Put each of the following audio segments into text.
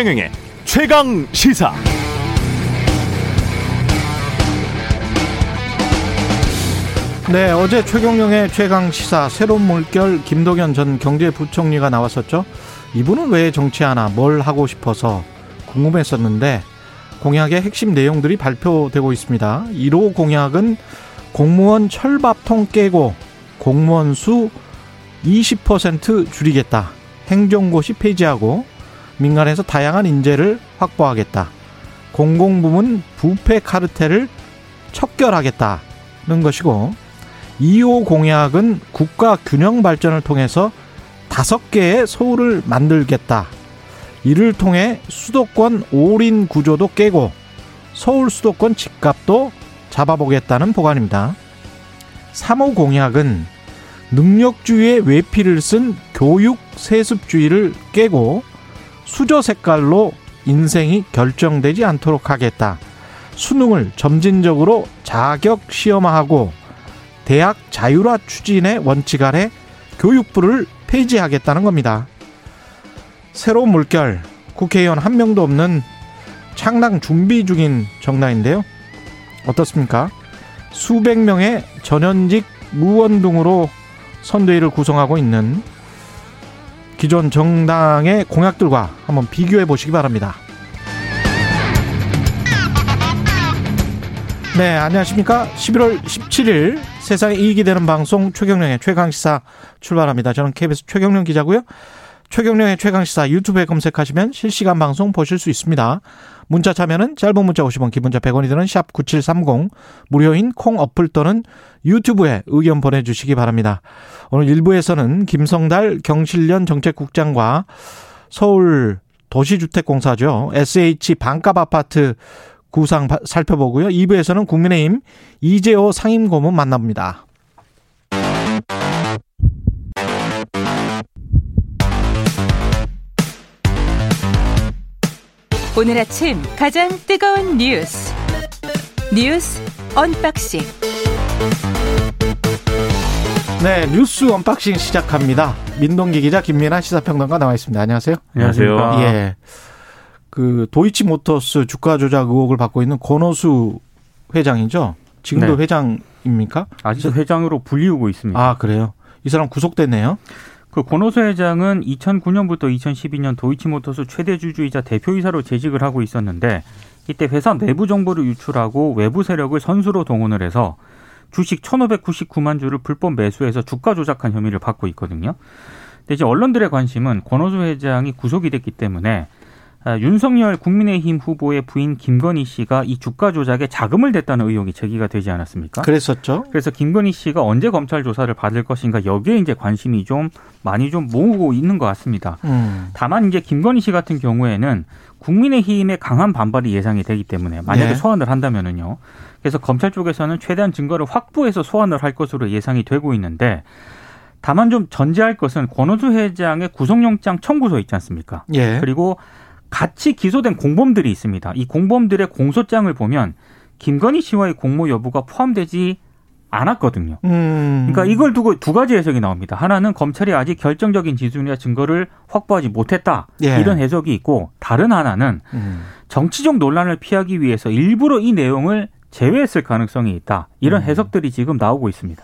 최경영의 최강 시사. 네, 어제 최경영의 최강 시사 새로운 물결 김동연 전 경제부총리가 나왔었죠. 이분은 왜 정치하나 뭘 하고 싶어서 궁금했었는데 공약의 핵심 내용들이 발표되고 있습니다. 1호 공약은 공무원 철밥통 깨고 공무원 수 20% 줄이겠다. 행정고시 폐지하고 민간에서 다양한 인재를 확보하겠다. 공공부문 부패 카르텔을 척결하겠다는 것이고 2호 공약은 국가 균형 발전을 통해서 다섯 개의 서울을 만들겠다. 이를 통해 수도권 올인 구조도 깨고 서울 수도권 집값도 잡아보겠다는 보관입니다. 3호 공약은 능력주의의 외피를 쓴 교육 세습주의를 깨고 수저 색깔로 인생이 결정되지 않도록 하겠다. 수능을 점진적으로 자격 시험화하고 대학 자율화 추진의 원칙 아래 교육부를 폐지하겠다는 겁니다. 새로운 물결, 국회의원 한 명도 없는 창당 준비 중인 정당인데요. 어떻습니까? 수백 명의 전현직 의원 등으로 선대위를 구성하고 있는 기존 정당의 공약들과 한번 비교해 보시기 바랍니다. 네, 안녕하십니까. 11월 17일 세상에 이익이 되는 방송 최경령의 최강시사 출발합니다. 저는 KBS 최경령 기자고요. 최경령의 최강시사 유튜브에 검색하시면 실시간 방송 보실 수 있습니다. 문자 참여는 짧은 문자 50원, 기본자 100원이 드는 샵 9730, 무료인 콩 어플 또는 유튜브에 의견 보내주시기 바랍니다. 오늘 1부에서는 김성달 경실련 정책국장과 서울 도시주택공사죠. SH 반값 아파트 구상 살펴보고요. 2부에서는 국민의힘 이재호 상임고문 만납니다. 오늘 아침 가장 뜨거운 뉴스 뉴스 unboxing 네 뉴스 unboxing 시작합니다. 민동기 기자 김민아 시사평론가 나와 있습니다. 안녕하세요. 안녕하세요. 예. 그 도이치모터스 주가 조작 의혹을 받고 있는 권오수 회장이죠. 지금도 네. 회장입니까? 아직도 회장으로 불리우고 있습니다. 아 그래요. 이 사람 구속됐네요. 그 권오수 회장은 2009년부터 2012년 도이치모터스 최대 주주이자 대표이사로 재직을 하고 있었는데 이때 회사 내부 정보를 유출하고 외부 세력을 선수로 동원을 해서 주식 1,599만 주를 불법 매수해서 주가 조작한 혐의를 받고 있거든요. 근데 이제 언론들의 관심은 권오수 회장이 구속이 됐기 때문에 아, 윤석열 국민의힘 후보의 부인 김건희 씨가 이 주가 조작에 자금을 댔다는 의혹이 제기가 되지 않았습니까? 그랬었죠. 그래서 김건희 씨가 언제 검찰 조사를 받을 것인가 여기에 이제 관심이 좀 많이 좀 모으고 있는 것 같습니다. 음. 다만 이제 김건희 씨 같은 경우에는 국민의힘의 강한 반발이 예상이 되기 때문에 만약에 네. 소환을 한다면은요. 그래서 검찰 쪽에서는 최대한 증거를 확보해서 소환을 할 것으로 예상이 되고 있는데 다만 좀 전제할 것은 권오수 회장의 구속영장 청구서 있지 않습니까? 예. 그리고 같이 기소된 공범들이 있습니다. 이 공범들의 공소장을 보면 김건희 씨와의 공모 여부가 포함되지 않았거든요. 음. 그러니까 이걸 두고 두 가지 해석이 나옵니다. 하나는 검찰이 아직 결정적인 지순이나 증거를 확보하지 못했다. 예. 이런 해석이 있고 다른 하나는 음. 정치적 논란을 피하기 위해서 일부러 이 내용을 제외했을 가능성이 있다. 이런 음. 해석들이 지금 나오고 있습니다.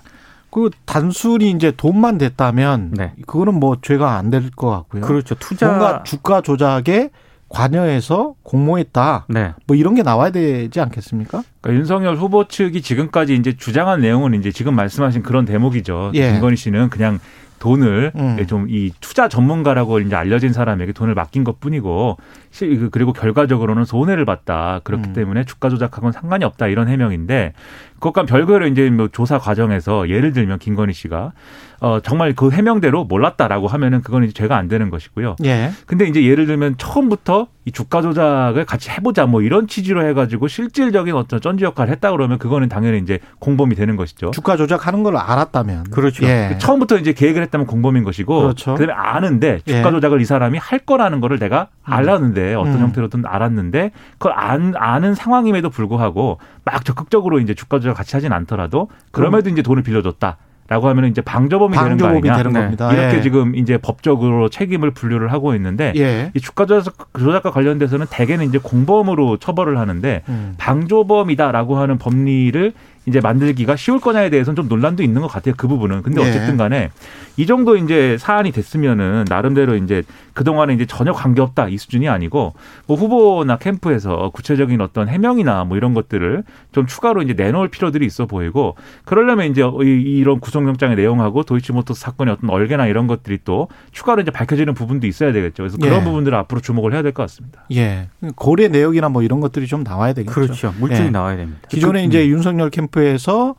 그 단순히 이제 돈만 됐다면 네. 그거는 뭐 죄가 안 될 것 같고요. 그렇죠. 투자 뭔가 주가 조작에 관여해서 공모했다. 네. 뭐 이런 게 나와야 되지 않겠습니까? 그러니까 윤석열 후보 측이 지금까지 이제 주장한 내용은 이제 지금 말씀하신 그런 대목이죠. 예. 김건희 씨는 그냥 돈을 음. 좀이 투자 전문가라고 이제 알려진 사람에게 돈을 맡긴 것 뿐이고 실- 그- 그리고 결과적으로는 손해를 봤다. 그렇기 음. 때문에 주가 조작하고는 상관이 없다 이런 해명인데 그것과 별개로 이제 뭐 조사 과정에서 예를 들면 김건희 씨가 어 정말 그 해명대로 몰랐다라고 하면은 그건 이제 죄가 안 되는 것이고요. 예. 근데 이제 예를 들면 처음부터 이 주가 조작을 같이 해보자 뭐 이런 취지로 해가지고 실질적인 어떤 쩐지 역할을 했다 그러면 그거는 당연히 이제 공범이 되는 것이죠. 주가 조작하는 걸 알았다면 그렇죠. 예. 처음부터 이제 계획을 했다면 공범인 것이고 그렇죠. 그다음에 아는데 주가 예. 조작을 이 사람이 할 거라는 거를 내가 알았는데 어떤 음. 형태로든 알았는데 그걸 안, 아는 상황임에도 불구하고 막 적극적으로 이제 주가 조작 같이 하진 않더라도 그럼에도 이제 돈을 빌려줬다. 라고 하면 이제 방조범이 되는 거 방조범이 아니냐. 되는 네. 겁니다. 이렇게 예. 지금 이제 법적으로 책임을 분류를 하고 있는데 예. 이 주가 조작- 조작과 관련돼서는 대개는 이제 공범으로 처벌을 하는데 음. 방조범이다라고 하는 법리를 이제 만들기가 쉬울 거냐에 대해서는 좀 논란도 있는 것 같아요. 그 부분은. 근데 예. 어쨌든 간에 이 정도 이제 사안이 됐으면은 나름대로 이제 그동안에 이제 전혀 관계없다 이 수준이 아니고 뭐 후보나 캠프에서 구체적인 어떤 해명이나 뭐 이런 것들을 좀 추가로 이제 내놓을 필요들이 있어 보이고 그러려면 이제 이- 이런 구속영장의 내용하고 도이치모터스 사건의 어떤 얼개나 이런 것들이 또 추가로 이제 밝혀지는 부분도 있어야 되겠죠. 그래서 그런 예. 부분들을 앞으로 주목을 해야 될 것 같습니다. 예. 고래 내역이나 뭐 이런 것들이 좀 나와야 되겠죠. 그렇죠. 물증이 예. 나와야 됩니다. 기존에 그- 이제 윤석열 캠프에서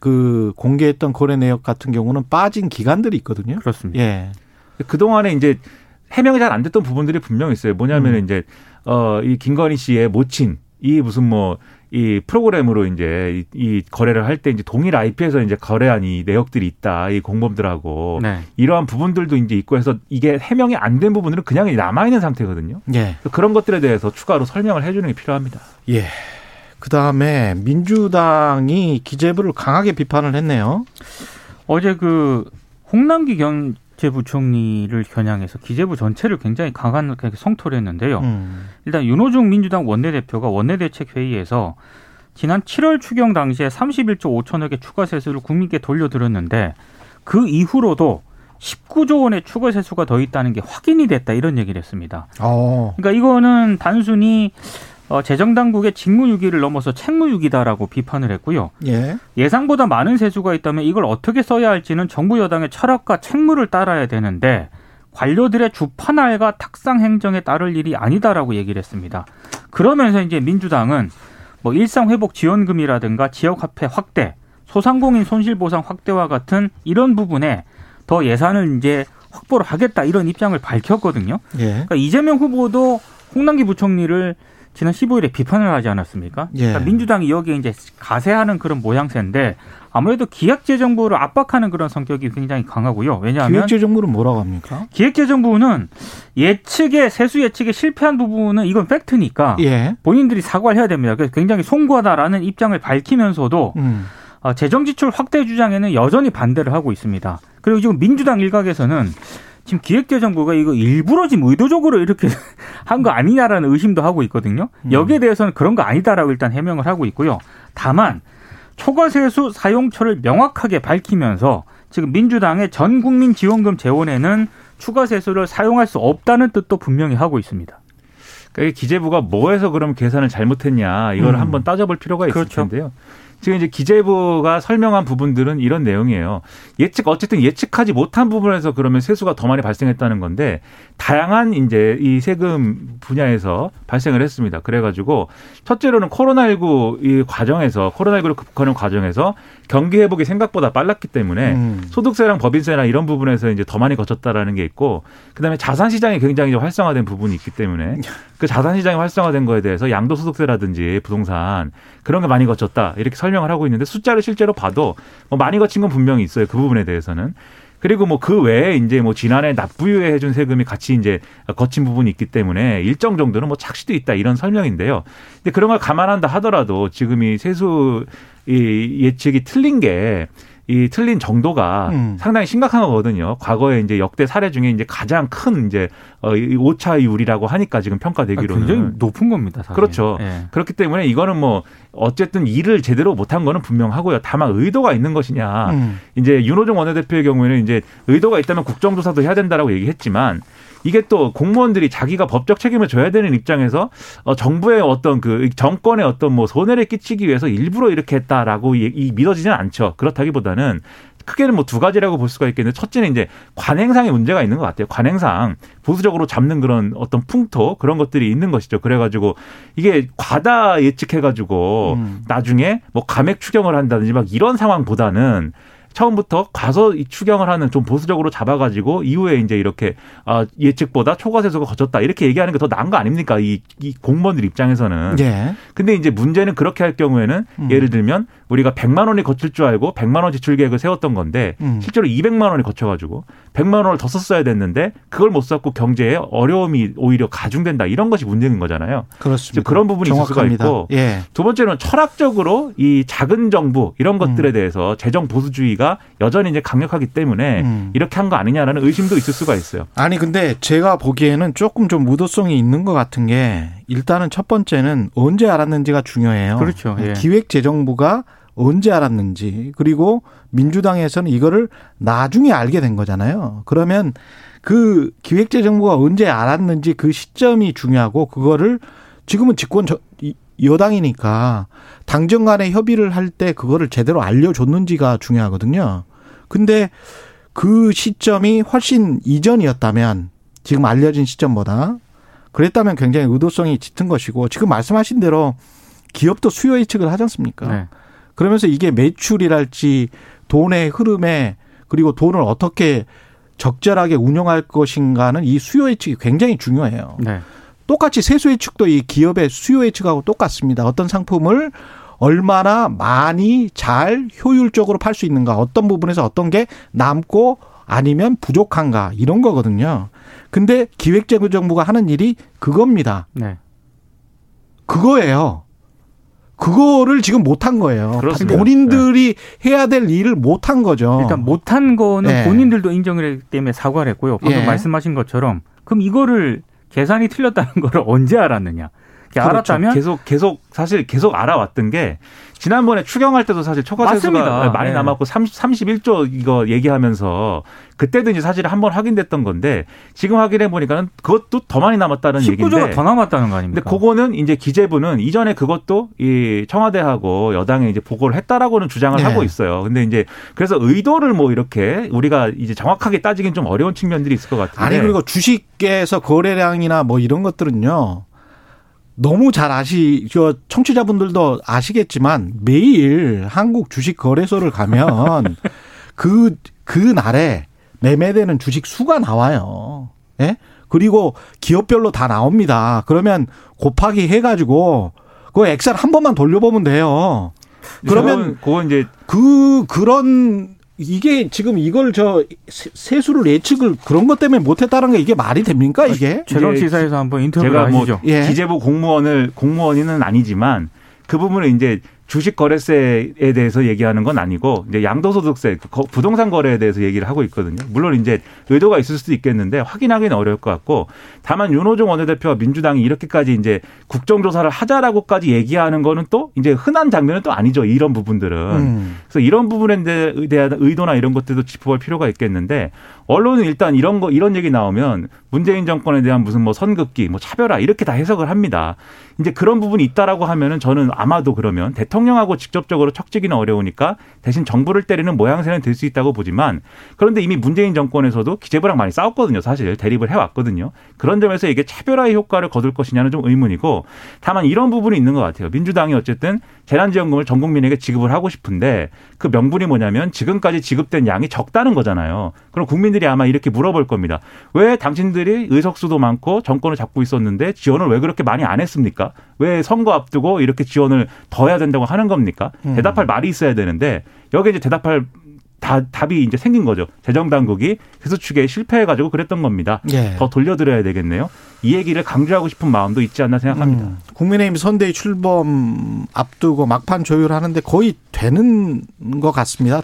그 공개했던 거래 내역 같은 경우는 빠진 기간들이 있거든요. 그렇습니다. 예. 그동안에 이제 해명이 잘 안 됐던 부분들이 분명 있어요. 뭐냐면 음. 은 이제 어이 김건희 씨의 모친 이 무슨 뭐 이 프로그램으로 이제 이, 이 거래를 할 때 이제 동일 IP에서 이제 거래한 이 내역들이 있다. 이 공범들하고 네. 이러한 부분들도 이제 있고 해서 이게 해명이 안 된 부분들은 그냥 남아 있는 상태거든요. 예. 그런 것들에 대해서 추가로 설명을 해 주는 게 필요합니다. 예. 그 다음에 민주당이 기재부를 강하게 비판을 했네요. 어제 그 홍남기 경제부총리를 겨냥해서 기재부 전체를 굉장히 강하게 성토를 했는데요. 음. 일단 윤호중 민주당 원내대표가 원내대책회의에서 지난 7월 추경 당시에 31조 5천억의 추가 세수를 국민께 돌려드렸는데 그 이후로도 19조 원의 추가 세수가 더 있다는 게 확인이 됐다 이런 얘기를 했습니다. 어. 그러니까 이거는 단순히 어, 재정당국의 직무유기를 넘어서 책무유기다라고 비판을 했고요. 예. 예상보다 많은 세수가 있다면 이걸 어떻게 써야 할지는 정부 여당의 철학과 책무를 따라야 되는데 관료들의 주판알과 탁상 행정에 따를 일이 아니다라고 얘기를 했습니다. 그러면서 이제 민주당은 뭐 일상 회복 지원금이라든가 지역 화폐 확대, 소상공인 손실 보상 확대와 같은 이런 부분에 더 예산을 이제 확보를 하겠다 이런 입장을 밝혔거든요. 예. 그러니까 이재명 후보도 홍남기 부총리를 지난 15일에 비판을 하지 않았습니까? 예. 그러니까 민주당이 여기에 이제 가세하는 그런 모양새인데 아무래도 기획재정부를 압박하는 그런 성격이 굉장히 강하고요. 왜냐하면 기획재정부는 뭐라고 합니까? 기획재정부는 예측에 세수 예측에 실패한 부분은 이건 팩트니까 예. 본인들이 사과를 해야 됩니다. 그래서 굉장히 송구하다라는 입장을 밝히면서도 음. 어, 재정 지출 확대 주장에는 여전히 반대를 하고 있습니다. 그리고 지금 민주당 일각에서는 지금 기획재정부가 이거 일부러 지금 의도적으로 이렇게 한 거 아니냐라는 의심도 하고 있거든요. 여기에 대해서는 그런 거 아니다라고 일단 해명을 하고 있고요. 다만 초과세수 사용처를 명확하게 밝히면서 지금 민주당의 전 국민 지원금 재원에는 추가세수를 사용할 수 없다는 뜻도 분명히 하고 있습니다. 그러니까 이 기재부가 뭐해서 그럼 계산을 잘못했냐 이걸 음. 한번 따져볼 필요가 있을 그렇죠. 텐데요. 지금 이제 기재부가 설명한 부분들은 이런 내용이에요. 예측 어쨌든 예측하지 못한 부분에서 그러면 세수가 더 많이 발생했다는 건데 다양한 이제 이 세금 분야에서 발생을 했습니다. 그래가지고 첫째로는 코로나19 이 과정에서 코로나19를 극복하는 과정에서 경기 회복이 생각보다 빨랐기 때문에 음. 소득세랑 법인세나 이런 부분에서 이제 더 많이 거쳤다라는 게 있고 그다음에 자산 시장이 굉장히 좀 활성화된 부분이 있기 때문에 그 자산 시장이 활성화된 거에 대해서 양도소득세라든지 부동산 그런 게 많이 거쳤다 이렇게 설명을 하고 있는데 숫자를 실제로 봐도 뭐 많이 거친 건 분명히 있어요 그 부분에 대해서는 그리고 뭐 그 외에 이제 뭐 지난해 납부유예 해준 세금이 같이 이제 거친 부분이 있기 때문에 일정 정도는 뭐 착시도 있다 이런 설명인데요. 근데 그런 걸 감안한다 하더라도 지금 이 세수 이 예측이 틀린 게 이 틀린 정도가 음. 상당히 심각한 거거든요. 과거에 이제 역대 사례 중에 이제 가장 큰 이제 어, 이 오차율이라고 하니까 지금 평가되기로는 굉장히 높은 겁니다. 사실. 그렇죠. 예. 그렇기 때문에 이거는 뭐 어쨌든 일을 제대로 못한 거는 분명하고요. 다만 의도가 있는 것이냐. 음. 이제 윤호중 원내대표의 경우에는 이제 의도가 있다면 국정조사도 해야 된다라고 얘기했지만 이게 또 공무원들이 자기가 법적 책임을 져야 되는 입장에서 어, 정부의 어떤 그 정권의 어떤 뭐 손해를 끼치기 위해서 일부러 이렇게 했다라고 이, 이 믿어지지는 않죠. 그렇다기보다는 크게는 뭐 두 가지라고 볼 수가 있겠는데 첫째는 이제 관행상의 문제가 있는 것 같아요. 관행상 보수적으로 잡는 그런 어떤 풍토 그런 것들이 있는 것이죠. 그래가지고 이게 과다 예측해가지고 음. 나중에 뭐 감액 추경을 한다든지 막 이런 상황보다는 처음부터 과서 이 추경을 하는 좀 보수적으로 잡아가지고 이후에 이제 이렇게 아, 예측보다 초과 세수가 거쳤다 이렇게 얘기하는 게 더 나은 거 아닙니까? 이, 이 공무원들 입장에서는. 예. 근데 이제 문제는 그렇게 할 경우에는 음. 예를 들면 우리가 100만 원이 거칠 줄 알고 100만 원 지출 계획을 세웠던 건데 음. 실제로 200만 원이 거쳐가지고 100만 원을 더 썼어야 됐는데 그걸 못 썼고 경제에 어려움이 오히려 가중된다 이런 것이 문제인 거잖아요. 그렇습니다. 그런 부분이 정확합니다. 있을 수가 있고 예. 두 번째는 철학적으로 이 작은 정부 이런 것들에 음. 대해서 재정 보수주의가 여전히 이제 강력하기 때문에 음. 이렇게 한 거 아니냐라는 의심도 있을 수가 있어요. 아니 근데 제가 보기에는 조금 좀 무도성이 있는 것 같은 게 일단은 첫 번째는 언제 알았는지가 중요해요. 그렇죠. 예. 기획재정부가 언제 알았는지 그리고 민주당에서는 이거를 나중에 알게 된 거잖아요. 그러면 그 기획재정부가 언제 알았는지 그 시점이 중요하고 그거를 지금은 집권 저- 이- 여당이니까 당정 간에 협의를 할 때 그거를 제대로 알려줬는지가 중요하거든요. 근데 그 시점이 훨씬 이전이었다면 지금 알려진 시점보다 그랬다면 굉장히 의도성이 짙은 것이고 지금 말씀하신 대로 기업도 수요 예측을 하지 않습니까? 네. 그러면서 이게 매출이랄지 돈의 흐름에 그리고 돈을 어떻게 적절하게 운영할 것인가는 이 수요 예측이 굉장히 중요해요. 네. 똑같이 세수 예측도 이 기업의 수요 예측하고 똑같습니다. 어떤 상품을 얼마나 많이 잘 효율적으로 팔 수 있는가, 어떤 부분에서 어떤 게 남고 아니면 부족한가 이런 거거든요. 근데 기획재정부가 하는 일이 그겁니다. 네. 그거예요. 그거를 지금 못한 거예요. 그렇습니다. 본인들이 해야 될 일을 못한 거죠. 일단 못한 거는 네. 본인들도 인정을 했기 때문에 사과를 했고요. 방금 예. 말씀하신 것처럼 그럼 이거를 계산이 틀렸다는 걸 언제 알았느냐? 그렇죠. 알았다면 계속 계속 사실 계속 알아왔던 게 지난번에 추경할 때도 사실 초과세수가 맞습니다. 많이 네. 남았고 30, 31조 이거 얘기하면서 그때도 이제 사실 한번 확인됐던 건데 지금 확인해 보니까는 그것도 더 많이 남았다는 19조가 얘기인데 더 남았다는 거 아닙니까? 근데 그거는 이제 기재부는 이전에 그것도 이 청와대하고 여당에 이제 보고를 했다라고는 주장을 네. 하고 있어요. 근데 이제 그래서 의도를 뭐 이렇게 우리가 이제 정확하게 따지긴 좀 어려운 측면들이 있을 것 같은데. 아니 그리고 주식에서 거래량이나 뭐 이런 것들은요. 너무 잘 아시, 저 청취자분들도 아시겠지만 매일 한국 주식 거래소를 가면 그, 그 날에 매매되는 주식 수가 나와요. 예? 그리고 기업별로 다 나옵니다. 그러면 곱하기 해가지고 그 엑셀 한 번만 돌려보면 돼요. 그러면 그건, 그건 이제 그 그런 이게 지금 이걸 저 세- 세수를 예측을 그런 것 때문에 못했다는 게 이게 말이 됩니까 이게? 최강 시사에서 한번 인터뷰를 제가 뭐 하시죠. 예. 기재부 공무원을 공무원은 아니지만 그 부분을 이제 주식 거래세에 대해서 얘기하는 건 아니고 이제 양도소득세 부동산 거래에 대해서 얘기를 하고 있거든요. 물론 이제 의도가 있을 수도 있겠는데 확인하기는 어려울 것 같고 다만 윤호중 원내대표와 민주당이 이렇게까지 이제 국정조사를 하자라고까지 얘기하는 거는 또 이제 흔한 장면은 또 아니죠. 이런 부분들은. 음. 그래서 이런 부분에 대- 대한 의도나 이런 것들도 짚어볼 필요가 있겠는데 언론은 일단 이런 거 이런 얘기 나오면 문재인 정권에 대한 무슨 뭐 선긋기, 뭐 차별화 이렇게 다 해석을 합니다. 이제 그런 부분이 있다라고 하면은 저는 아마도 그러면 대통령하고 직접적으로 척지기는 어려우니까 대신 정부를 때리는 모양새는 될 수 있다고 보지만 그런데 이미 문재인 정권에서도 기재부랑 많이 싸웠거든요. 사실 대립을 해왔거든요. 그런 점에서 이게 차별화의 효과를 거둘 것이냐는 좀 의문이고 다만 이런 부분이 있는 것 같아요. 민주당이 어쨌든 재난지원금을 전 국민에게 지급을 하고 싶은데 그 명분이 뭐냐면 지금까지 지급된 양이 적다는 거잖아요. 그럼 국민 들이 아마 이렇게 물어볼 겁니다. 왜 당신들이 의석수도 많고 정권을 잡고 있었는데 지원을 왜 그렇게 많이 안 했습니까? 왜 선거 앞두고 이렇게 지원을 더 해야 된다고 하는 겁니까? 음. 대답할 말이 있어야 되는데 여기에 이제 대답할 다, 답이 이제 생긴 거죠. 재정 당국이 회수 추계에 실패해가지고 그랬던 겁니다. 예. 더 돌려드려야 되겠네요. 이 얘기를 강조하고 싶은 마음도 있지 않나 생각합니다. 음. 국민의힘 선대위 출범 앞두고 막판 조율하는데 거의 되는 것 같습니다.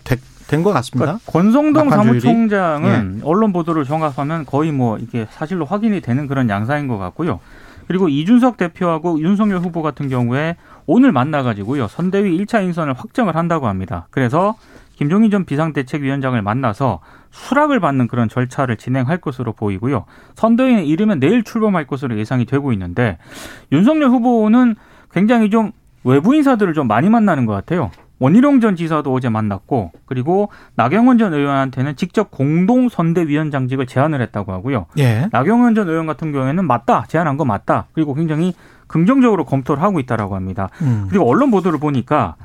된 것 같습니다. 그러니까 권성동? 사무총장은 언론 보도를 종합하면 거의 뭐 이게 사실로 확인이 되는 그런 양상인 것 같고요. 그리고 이준석 대표하고 윤석열 후보 같은 경우에 오늘 만나가지고요 선대위 1차 인선을 확정을 한다고 합니다. 그래서 김종인 전 비상대책위원장을 만나서 수락을 받는 그런 절차를 진행할 것으로 보이고요. 선대위는 이르면 내일 출범할 것으로 예상이 되고 있는데 윤석열 후보는 굉장히 좀 외부 인사들을 좀 많이 만나는 것 같아요. 원희룡 전 지사도 어제 만났고 그리고 나경원 전 의원한테는 직접 공동 선대위원장직을 제안을 했다고 하고요. 예. 나경원 전 의원 같은 경우에는 맞다 제안한 거 맞다 그리고 굉장히 긍정적으로 검토를 하고 있다라고 합니다. 음. 그리고 언론 보도를 보니까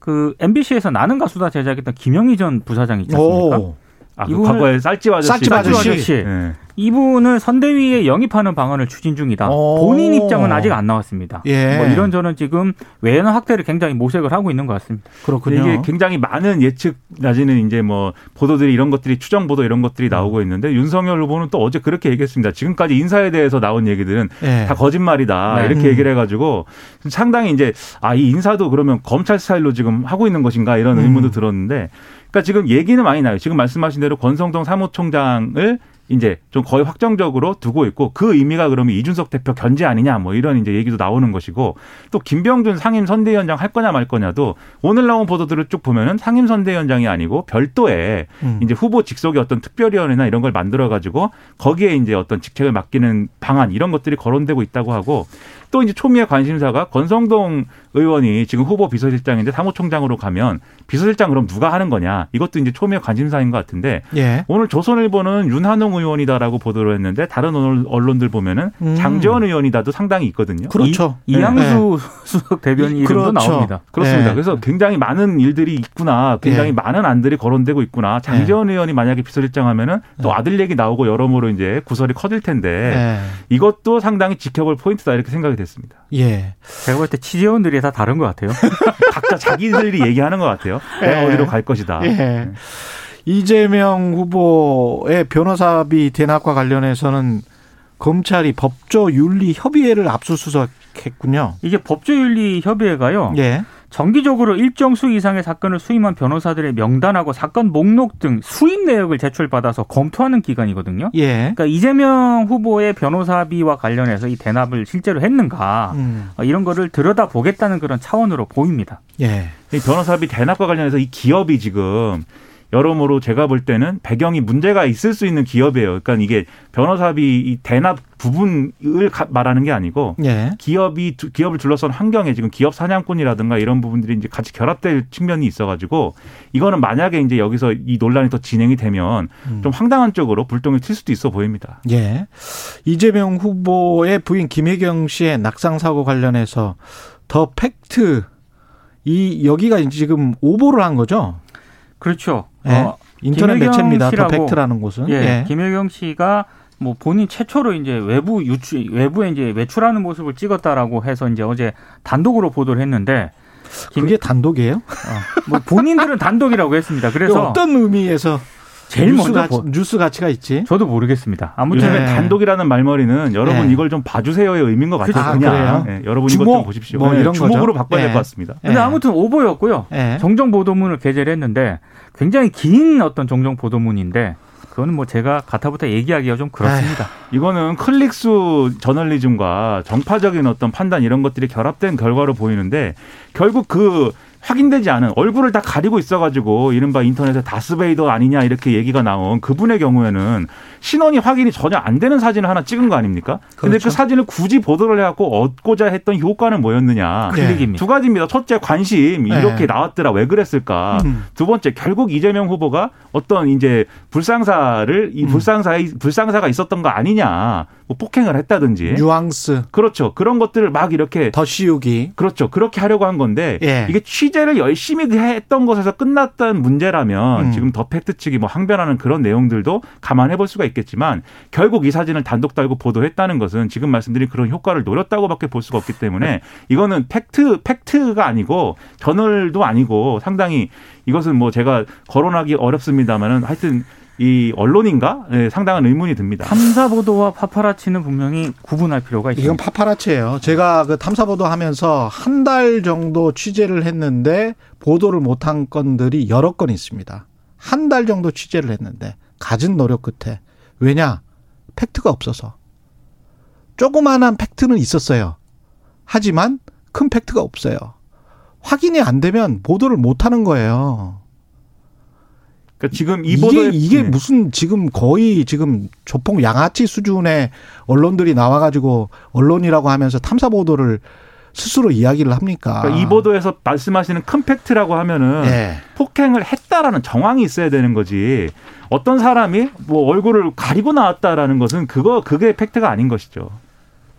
그 MBC에서 나는 가수다 제작했던 김영희 전 부사장 있지 않습니까? 오. 아, 그 과거에 쌀집 아저씨. 쌀집 아저씨. 아저씨. 네. 이분을 선대위에 영입하는 방안을 추진 중이다. 오. 본인 입장은 아직 안 나왔습니다. 예. 뭐 이런저런 지금 외연 확대를 굉장히 모색을 하고 있는 것 같습니다. 그렇군요. 이게 굉장히 많은 예측 나지는 이제 뭐 보도들이 이런 것들이 추정 보도 이런 것들이 나오고 있는데 윤석열 후보는 또 어제 그렇게 얘기했습니다. 지금까지 인사에 대해서 나온 얘기들은 예. 다 거짓말이다 네. 이렇게 음. 얘기를 해가지고 상당히 이제 아 이 인사도 그러면 검찰 스타일로 지금 하고 있는 것인가 이런 음. 의문도 들었는데 그러니까 지금 얘기는 많이 나요. 지금 말씀하신 대로 권성동 사무총장을 이제 좀 거의 확정적으로 두고 있고 그 의미가 그러면 이준석 대표 견제 아니냐 뭐 이런 이제 얘기도 나오는 것이고 또 김병준 상임 선대위원장 할 거냐 말 거냐도 오늘 나온 보도들을 쭉 보면은 상임 선대위원장이 아니고 별도의 음. 이제 후보 직속의 어떤 특별위원회나 이런 걸 만들어 가지고 거기에 이제 어떤 직책을 맡기는 방안 이런 것들이 거론되고 있다고 하고 또 이제 초미의 관심사가 권성동 의원이 지금 후보 비서실장인데 사무총장으로 가면 비서실장 그럼 누가 하는 거냐 이것도 이제 초미의 관심사인 것 같은데 예. 오늘 조선일보는 윤한홍 의원이다라고 보도를 했는데 다른 언론- 언론들 보면은 음. 장재원 의원이다도 상당히 있거든요. 그렇죠. 이, 이양수 수석 대변인 이- 이름도 그렇죠. 나옵니다. 그렇습니다. 예. 그래서 굉장히 많은 일들이 있구나. 굉장히 예. 많은 안들이 거론되고 있구나. 장재원 의원이 만약에 비서실장 하면은 또 예. 아들 얘기 나오고 여러모로 이제 구설이 커질 텐데 예. 이것도 상당히 지켜볼 포인트다 이렇게 생각이 됐습니다. 예. 제가 볼 때 취재원들이 다 다른 것 같아요. 각자 자기들이 얘기하는 것 같아요. 내가 예. 어디로 갈 것이다. 예. 이재명 후보의 변호사비 대납과 관련해서는 검찰이 법조 윤리 협의회를 압수수색했군요. 이게 법조윤리 협의회가요. 예. 정기적으로 일정 수 이상의 사건을 수임한 변호사들의 명단하고 사건 목록 등 수임 내역을 제출받아서 검토하는 기관이거든요. 예. 그러니까 이재명 후보의 변호사비와 관련해서 이 대납을 실제로 했는가 음. 어, 이런 거를 들여다 보겠다는 그런 차원으로 보입니다. 예. 이 변호사비 대납과 관련해서 이 기업이 지금 여러모로 제가 볼 때는 배경이 문제가 있을 수 있는 기업이에요. 그러니까 이게 변호사비 이 대납 부분을 가- 말하는 게 아니고 예. 기업이 두- 기업을 둘러싼 환경에 지금 기업 사냥꾼이라든가 이런 부분들이 이제 같이 결합될 측면이 있어가지고 이거는 만약에 이제 여기서 이 논란이 더 진행이 되면 음. 좀 황당한 쪽으로 불똥이 튈 수도 있어 보입니다. 예. 이재명 후보의 부인 김혜경 씨의 낙상 사고 관련해서 더 팩트 이 여기가 지금 오보를 한 거죠. 그렇죠. 예. 어, 인터넷 매체입니다. 더 씨라고. 팩트라는 곳은. 예, 예. 김혜경 씨가 뭐 본인 최초로 이제 외부 유출 외부에 이제 외출하는 모습을 찍었다라고 해서 이제 어제 단독으로 보도를 했는데 김- 그게 단독이에요? 어, 뭐 본인들은 단독이라고 했습니다. 그래서 어떤 의미에서 제일 뉴스 먼저 가치, 보- 뉴스 가치가 있지? 저도 모르겠습니다. 아무튼 예. 단독이라는 말머리는 여러분 예. 이걸 좀 봐주세요의 의미인 것 같아요. 아, 그냥 그래요? 예, 여러분 이것 주목? 좀 보십시오. 뭐 예, 이런 주목으로 거죠? 바꿔야 예. 될것 같습니다. 근데 예. 아무튼 오보였고요. 예. 정정 보도문을 게재를 했는데 굉장히 긴 어떤 정정 보도문인데 그거는 뭐 제가 가타부터 얘기하기가 좀 그렇습니다. 이거는 클릭수 저널리즘과 정파적인 어떤 판단 이런 것들이 결합된 결과로 보이는데 결국 그 확인되지 않은 얼굴을 다 가리고 있어가지고 이른바 인터넷에 다스베이더 아니냐 이렇게 얘기가 나온 그분의 경우에는 신원이 확인이 전혀 안 되는 사진을 하나 찍은 거 아닙니까? 근데 그렇죠. 그 사진을 굳이 보도를 해갖고 얻고자 했던 효과는 뭐였느냐? 네. 클릭입니다. 두 가지입니다. 첫째 관심 이렇게 네. 나왔더라 왜 그랬을까? 음. 두 번째 결국 이재명 후보가 어떤 이제 불상사를 이 음. 불상사의 불상사가 있었던 거 아니냐? 뭐 폭행을 했다든지 뉘앙스 그렇죠. 그런 것들을 막 이렇게 더 씌우기. 그렇죠. 그렇게 하려고 한 건데 예. 이게 취재를 열심히 했던 것에서 끝났던 문제라면 음. 지금 더 팩트 측이 뭐 항변하는 그런 내용들도 감안해 볼 수가 있겠지만 결국 이 사진을 단독 달고 보도했다는 것은 지금 말씀드린 그런 효과를 노렸다고밖에 볼 수가 없기 때문에 이거는 fact fact가 아니고 저널도 아니고 상당히 이것은 뭐 제가 거론하기 어렵습니다만은 하여튼 이 언론인가 네, 상당한 의문이 듭니다. 탐사 보도와 파파라치는 분명히 구분할 필요가 이건 있습니다. 파파라치예요. 제가 그 탐사 보도 하면서 한 달 정도 취재를 했는데 보도를 못한 건들이 여러 건 있습니다. 한 달 정도 취재를 했는데 갖은 노력 끝에 왜냐 팩트가 없어서 조그마한 팩트는 있었어요. 하지만 큰 fact가 없어요. 확인이 안 되면 보도를 못 하는 거예요. 그러니까 지금 이 이게 보도에 이게 네. 무슨 지금 거의 지금 조폭 양아치 수준의 언론들이 나와가지고 언론이라고 하면서 탐사 보도를 스스로 이야기를 합니까? 그러니까 이 보도에서 말씀하시는 큰 fact라고 하면은 예. 폭행을 했다라는 정황이 있어야 되는 거지. 어떤 사람이 뭐 얼굴을 가리고 나왔다라는 것은 그거 그게 fact가 아닌 것이죠.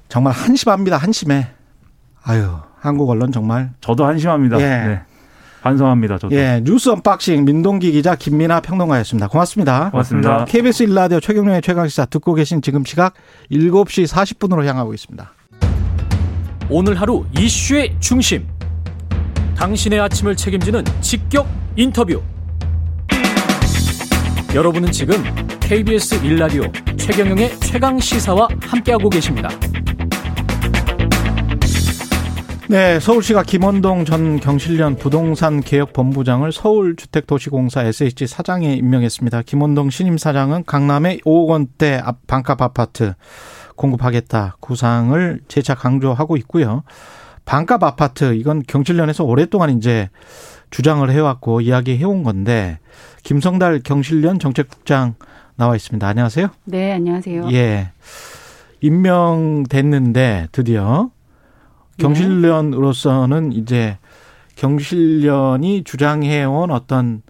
정말 한심합니다. 한심해. 아유 한국 언론 정말 저도 한심합니다. 예. 네. 반성합니다. 저도. 예, 뉴스 unboxing 민동기 기자 김민아 평론가였습니다. 고맙습니다. 고맙습니다. KBS 일라디오 최경영의 최강시사 듣고 계신 지금 시각 7시 40분으로 향하고 있습니다. 오늘 하루 이슈의 중심. 당신의 아침을 책임지는 직격 인터뷰. 여러분은 지금 KBS 일라디오 최경영의 최강 시사와 함께하고 계십니다. 네, 서울시가 김원동 전 경실련 부동산 개혁 본부장을 서울주택도시공사 SH 사장에 임명했습니다. 김원동 신임 사장은 강남의 5억 원대 반값 아파트 공급하겠다 구상을 재차 강조하고 있고요. 반값 아파트 이건 경실련에서 오랫동안 이제 주장을 해왔고 이야기해온 건데 김성달 경실련 정책국장 나와 있습니다. 안녕하세요. 네, 안녕하세요. 예. 임명됐는데 드디어 경실련으로서는 이제 경실련이 주장해온 어떤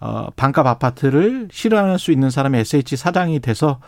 어 반값 아파트를 실현할 수 있는 사람이 SH 사장이 돼서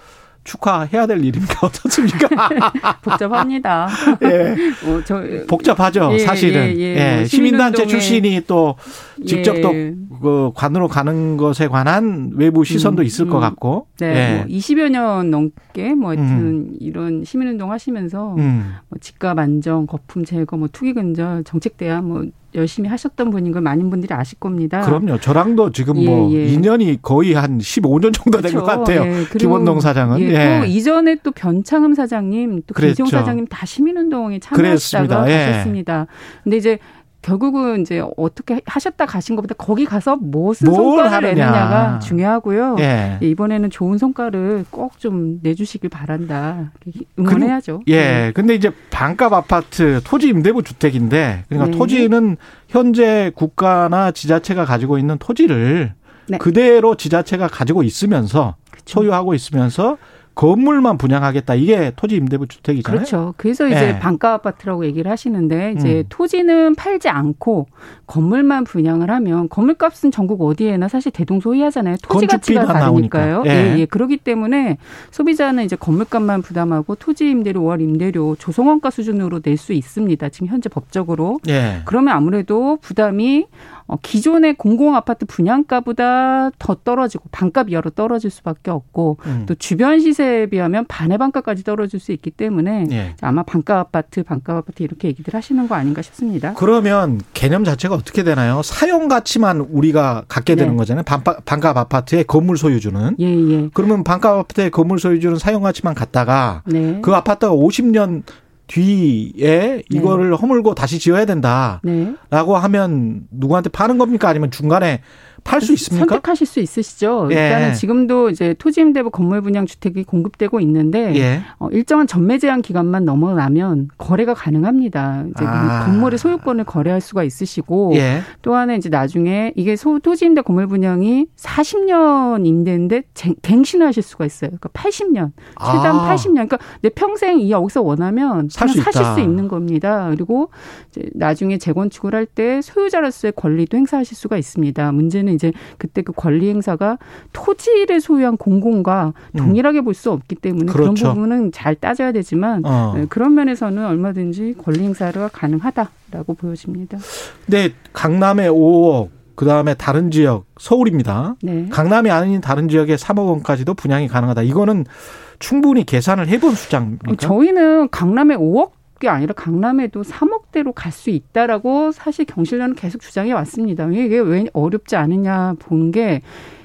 축하해야 될 일입니까? 어떻습니까? 복잡합니다. 예. 어, 저, 복잡하죠, 예, 사실은. 예, 예. 예. 뭐 시민단체 출신이 또 직접 예. 또그 관으로 가는 것에 관한 외부 시선도 음, 있을 것 음. 같고. 네, 예. 뭐 20여 년 넘게 뭐 하여튼 이런 시민운동 하시면서 음. 뭐 집값 안정, 거품 제거, 뭐 투기 근절, 정책 대안 뭐 열심히 하셨던 분인 걸 많은 분들이 아실 겁니다. 그럼요. 저랑도 지금 예, 뭐 예. 2년이 거의 한 15년 정도 된것 그렇죠. 같아요. 예, 김원동 사장은. 예, 예. 또 이전에 또 변창흠 사장님, 또. 김지용 사장님 다 시민운동에. 참여하시다가 예. 가셨습니다. 근데 이제 결국은 이제 어떻게 하셨다 가신 것보다 거기 가서 무슨 뭘 성과를 하느냐. 내느냐가 중요하고요. 예. 예, 이번에는 좋은 성과를 꼭 좀 내주시길 바란다. 응원해야죠. 예. 근데 이제 반값 아파트 토지 임대부 주택인데 그러니까 네. 토지는 현재 국가나 지자체가 가지고 있는 토지를 네. 그대로 지자체가 가지고 있으면서 그렇죠. 소유하고 있으면서 건물만 분양하겠다. 이게 토지 임대부 주택이잖아요. 그렇죠. 그래서 이제 예. 반가 아파트라고 얘기를 하시는데 이제 음. 토지는 팔지 않고 건물만 분양을 하면 건물값은 전국 어디에나 사실 대동소이하잖아요. 토지 가치가 다르니까요. 나오니까. 예. 예, 예. 그렇기 때문에 소비자는 이제 건물값만 부담하고 토지 임대료, 월 임대료 조성원가 수준으로 낼 수 있습니다. 지금 현재 법적으로. 예. 그러면 아무래도 부담이 어, 기존의 공공 아파트 분양가보다 더 떨어지고 반값이 여러 떨어질 수밖에 없고 음. 또 주변 시세에 비하면 반의 반값까지 떨어질 수 있기 때문에 예. 아마 반값 아파트, 반값 아파트 이렇게 얘기들 하시는 거 아닌가 싶습니다. 그러면 개념 자체가 어떻게 되나요? 사용 가치만 우리가 갖게 되는 네. 거잖아요. 반, 반값 아파트의 건물 소유주는. 예, 예. 그러면 반값 아파트의 건물 소유주는 사용 가치만 갖다가 네. 그 아파트가 50년 뒤에 이거를 허물고 다시 지어야 된다라고 네. 하면 누구한테 파는 겁니까? 아니면 중간에 팔수 있습니까? 선택하실 수 있으시죠. 예. 일단은 지금도 이제 토지임대부 건물 분양 주택이 공급되고 있는데 예. 어, 일정한 전매 제한 기간만 넘어나면 거래가 가능합니다. 이제 아. 건물의 소유권을 거래할 수가 있으시고 예. 또 하나 이제 나중에 이게 소 토지임대 건물 분양이 40년 임대인데 쟁- 갱신하실 수가 있어요. 그러니까 80년 최단 아. 80년. 그러니까 내 평생 이 여기서 원하면 살수 그냥 사실 있다. 수 있는 겁니다. 그리고 이제 나중에 재건축을 할 때 소유자로서의 권리도 행사하실 수가 있습니다. 문제는 이제 그때 그 권리 행사가 토지를 소유한 공공과 음. 동일하게 볼 수 없기 때문에 그 그렇죠. 런 부분은 잘 따져야 되지만 어. 네, 그런 면에서는 얼마든지 권리 행사가 가능하다라고 보여집니다. 근데 강남에 5억, 그 다음에 다른 지역, 서울입니다. 네. 강남이 아닌 다른 지역에 3억 원까지도 분양이 가능하다. 이거는 충분히 계산을 해본 숫자입니까? 어, 저희는 강남에 5억 이 아니라 강남에도 3억대로 갈 수 있다라고 사실 경실련은 계속 주장해 왔습니다. 이게 왜 어렵지 않느냐 본 게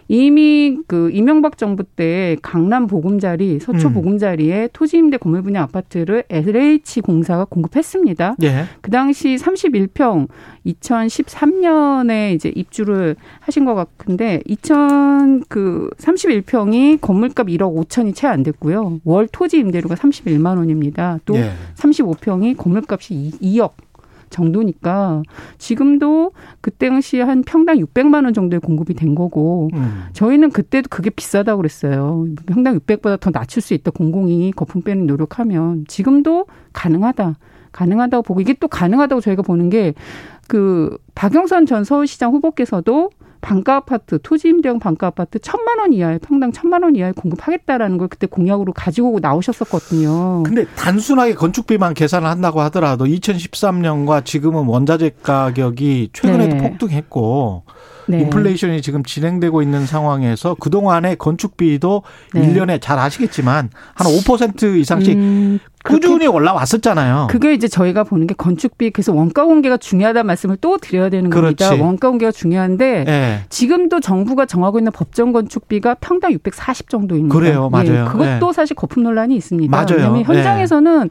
이미 그 이명박 정부 때 강남 보금자리, 서초 음. 보금자리에 토지 임대 건물 분양 아파트를 LH 공사가 공급했습니다. 예. 그 당시 31평 2013년에 이제 입주를 하신 것 같은데 2000그 31평이 건물값 1억 5천이 채 안 됐고요. 월 토지 임대료가 31만 원입니다. 또 예. 35평이 건물값이 2, 억 정도니까 지금도 그때 당시 한 평당 600만 원 정도의 공급이 된 거고 음. 저희는 그때도 그게 비싸다고 그랬어요. 평당 600보다 더 낮출 수 있다. 공공이 거품 빼는 노력하면 지금도 가능하다. 가능하다고 보고 이게 또 가능하다고 저희가 보는 게 그 박영선 전 서울시장 후보께서도 반가 아파트, 토지 임대형 반가 아파트 천만 원 이하에 평당 천만 원 이하에 공급하겠다라는 걸 그때 공약으로 가지고 나오셨었거든요. 근데 단순하게 건축비만 계산을 한다고 하더라도 2013년과 지금은 원자재 가격이 최근에도 네. 폭등했고 네. 인플레이션이 지금 진행되고 있는 상황에서 그동안의 건축비도 네. 일 1년에 잘 아시겠지만 한 5% 이상씩 음, 꾸준히 올라왔었잖아요. 그게 이제 저희가 보는 게 건축비 그래서 원가 공개가 중요하다는 말씀을 또 드려야 되는 겁니다. 그렇지. 원가 공개가 중요한데 예. 지금도 정부가 정하고 있는 법정 건축비가 평당 640 정도입니다. 그래요. 맞아요. 예, 그것도 예. 사실 거품 논란이 있습니다. 맞아요. 왜냐하면 현장에서는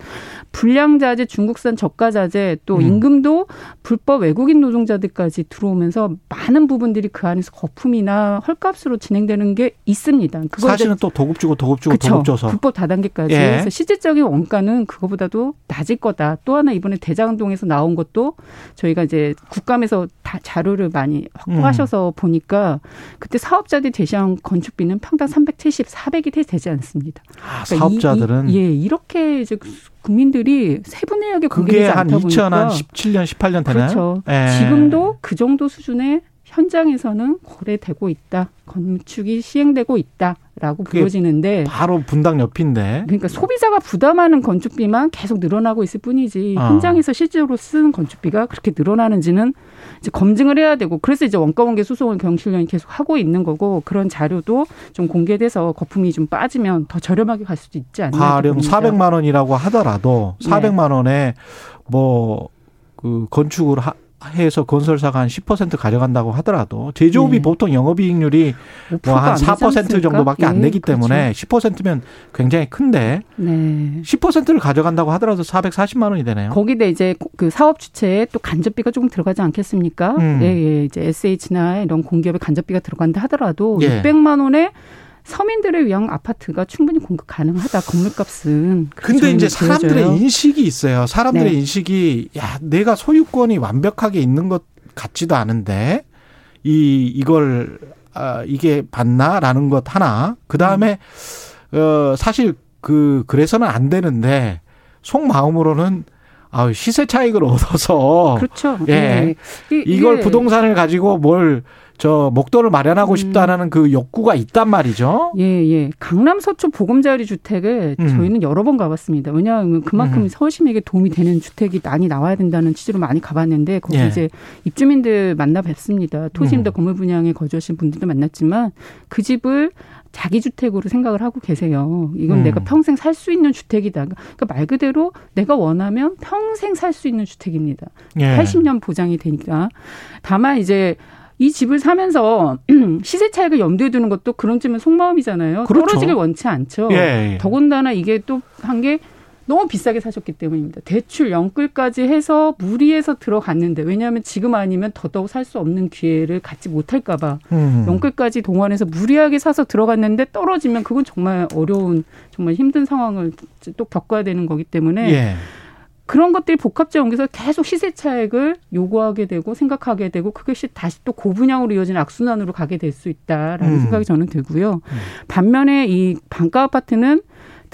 불량 자재, 중국산 저가 자재 또 음. 임금도 불법 외국인 노동자들까지 들어오면서 많은 부분 들이 그 안에서 거품이나 헐값으로 진행되는 게 있습니다. 사실은 또 도급 주고 도급 주고 그쵸. 도급 줘서 불법 다단계까지. 예. 그래서 실질적인 원가는 그거보다도 낮을 거다. 또 하나 이번에 대장동에서 나온 것도 저희가 이제 국감에서 다 자료를 많이 확보하셔서 보니까 그때 사업자들이 제시한 건축비는 평당 370, 400이 되지 않습니다. 아, 그러니까 이- 사업자들은 이, 예, 이렇게 이제 국민들이 세분화하게 그게 공개되지 한 않다 보니까 2017년 18년 되나요? 그렇죠. 예. 지금도 그 정도 수준의 현장에서는 거래되고 있다. 건축이 시행되고 있다라고 보여지는데 바로 분당 옆인데 그러니까 소비자가 부담하는 건축비만 계속 늘어나고 있을 뿐이지 아. 현장에서 실제로 쓰는 건축비가 그렇게 늘어나는지는 이제 검증을 해야 되고 그래서 이제 원가공개 소송을 경실련이 계속 하고 있는 거고 그런 자료도 좀 공개돼서 거품이 좀 빠지면 더 저렴하게 갈 수도 있지 않나 가령 봅니다. 400만 원이라고 하더라도 네. 400만 원에 뭐 그 건축을 하, 해서 건설사가 한 10% 가져간다고 하더라도 제조업이 네. 보통 영업이익률이 뭐 5%가 한안 되지 4% 않습니까? 정도밖에 안 예, 되기 그렇죠. 때문에 10%면 굉장히 큰데 네. 10%를 가져간다고 하더라도 440만 원이 되네요. 거기다 이제 그 사업 주체에 또 간접비가 조금 들어가지 않겠습니까? 음. 예, 예. 이제 SH나 이런 공기업의 간접비가 들어간다 하더라도 예. 600만 원에 서민들을 위한 아파트가 충분히 공급 가능하다. 건물값은. 근데 이제. 사람들의 인식이 있어요. 사람들의 네. 인식이 야 내가 소유권이 완벽하게 있는 것 같지도 않은데 이 이걸 아 이게 맞나라는 것 하나. 그 다음에 어 사실 그 그래서는 안 되는데 속 마음으로는 아 시세 차익을 얻어서 그렇죠. 예. 이- 이걸 부동산을 가지고 뭘 저 목돈을 마련하고 음. 싶다라는 그 욕구가 있단 말이죠. 예, 예. 강남 서초 보금자리 주택을 음. 저희는 여러 번 가봤습니다. 왜냐하면 그만큼 음. 서울시민에게 도움이 되는 주택이 많이 나와야 된다는 취지로 많이 가봤는데 거기 예. 이제 입주민들 만나 뵙습니다. 토지임대 음. 건물 분양에 거주하신 분들도 만났지만 그 집을 자기 주택으로 생각을 하고 계세요. 이건 음. 내가 평생 살 수 있는 주택이다. 그러니까 말 그대로 내가 원하면 평생 살 수 있는 주택입니다. 예. 80년 보장이 되니까. 다만 이제 이 집을 사면서 시세 차익을 염두에 두는 것도 그런 쯤은 속마음이잖아요. 그렇죠. 떨어지길 원치 않죠. 예. 예. 더군다나 이게 또 한 게 너무 비싸게 사셨기 때문입니다. 대출 연끌까지 해서 무리해서 들어갔는데 왜냐하면 지금 아니면 더더욱 살 수 없는 기회를 갖지 못할까봐 음. 연끌까지 동원해서 무리하게 사서 들어갔는데 떨어지면 그건 정말 어려운 정말 힘든 상황을 또 겪어야 되는 거기 때문에 예. 그런 것들이 복합적 연계해서 계속 시세 차익을 요구하게 되고 생각하게 되고 그것이 다시 또 고분양으로 이어지는 악순환으로 가게 될 수 있다라는 음. 생각이 저는 들고요. 반면에 이 반가 아파트는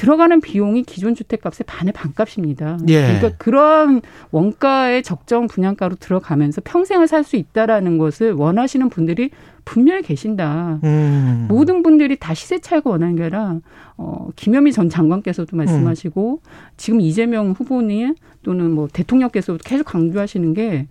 들어가는 비용이 기존 주택값의 반의 반값입니다. 예. 그러니까 그런 원가의 적정 분양가로 들어가면서 평생을 살 수 있다라는 것을 원하시는 분들이 분명히 계신다. 음. 모든 분들이 다 시세 차익을 원하는 게 아니라 어, 김현미 전 음. 장관께서도 말씀하시고 지금 이재명 후보님 또는 뭐 대통령께서도 계속 강조하시는 게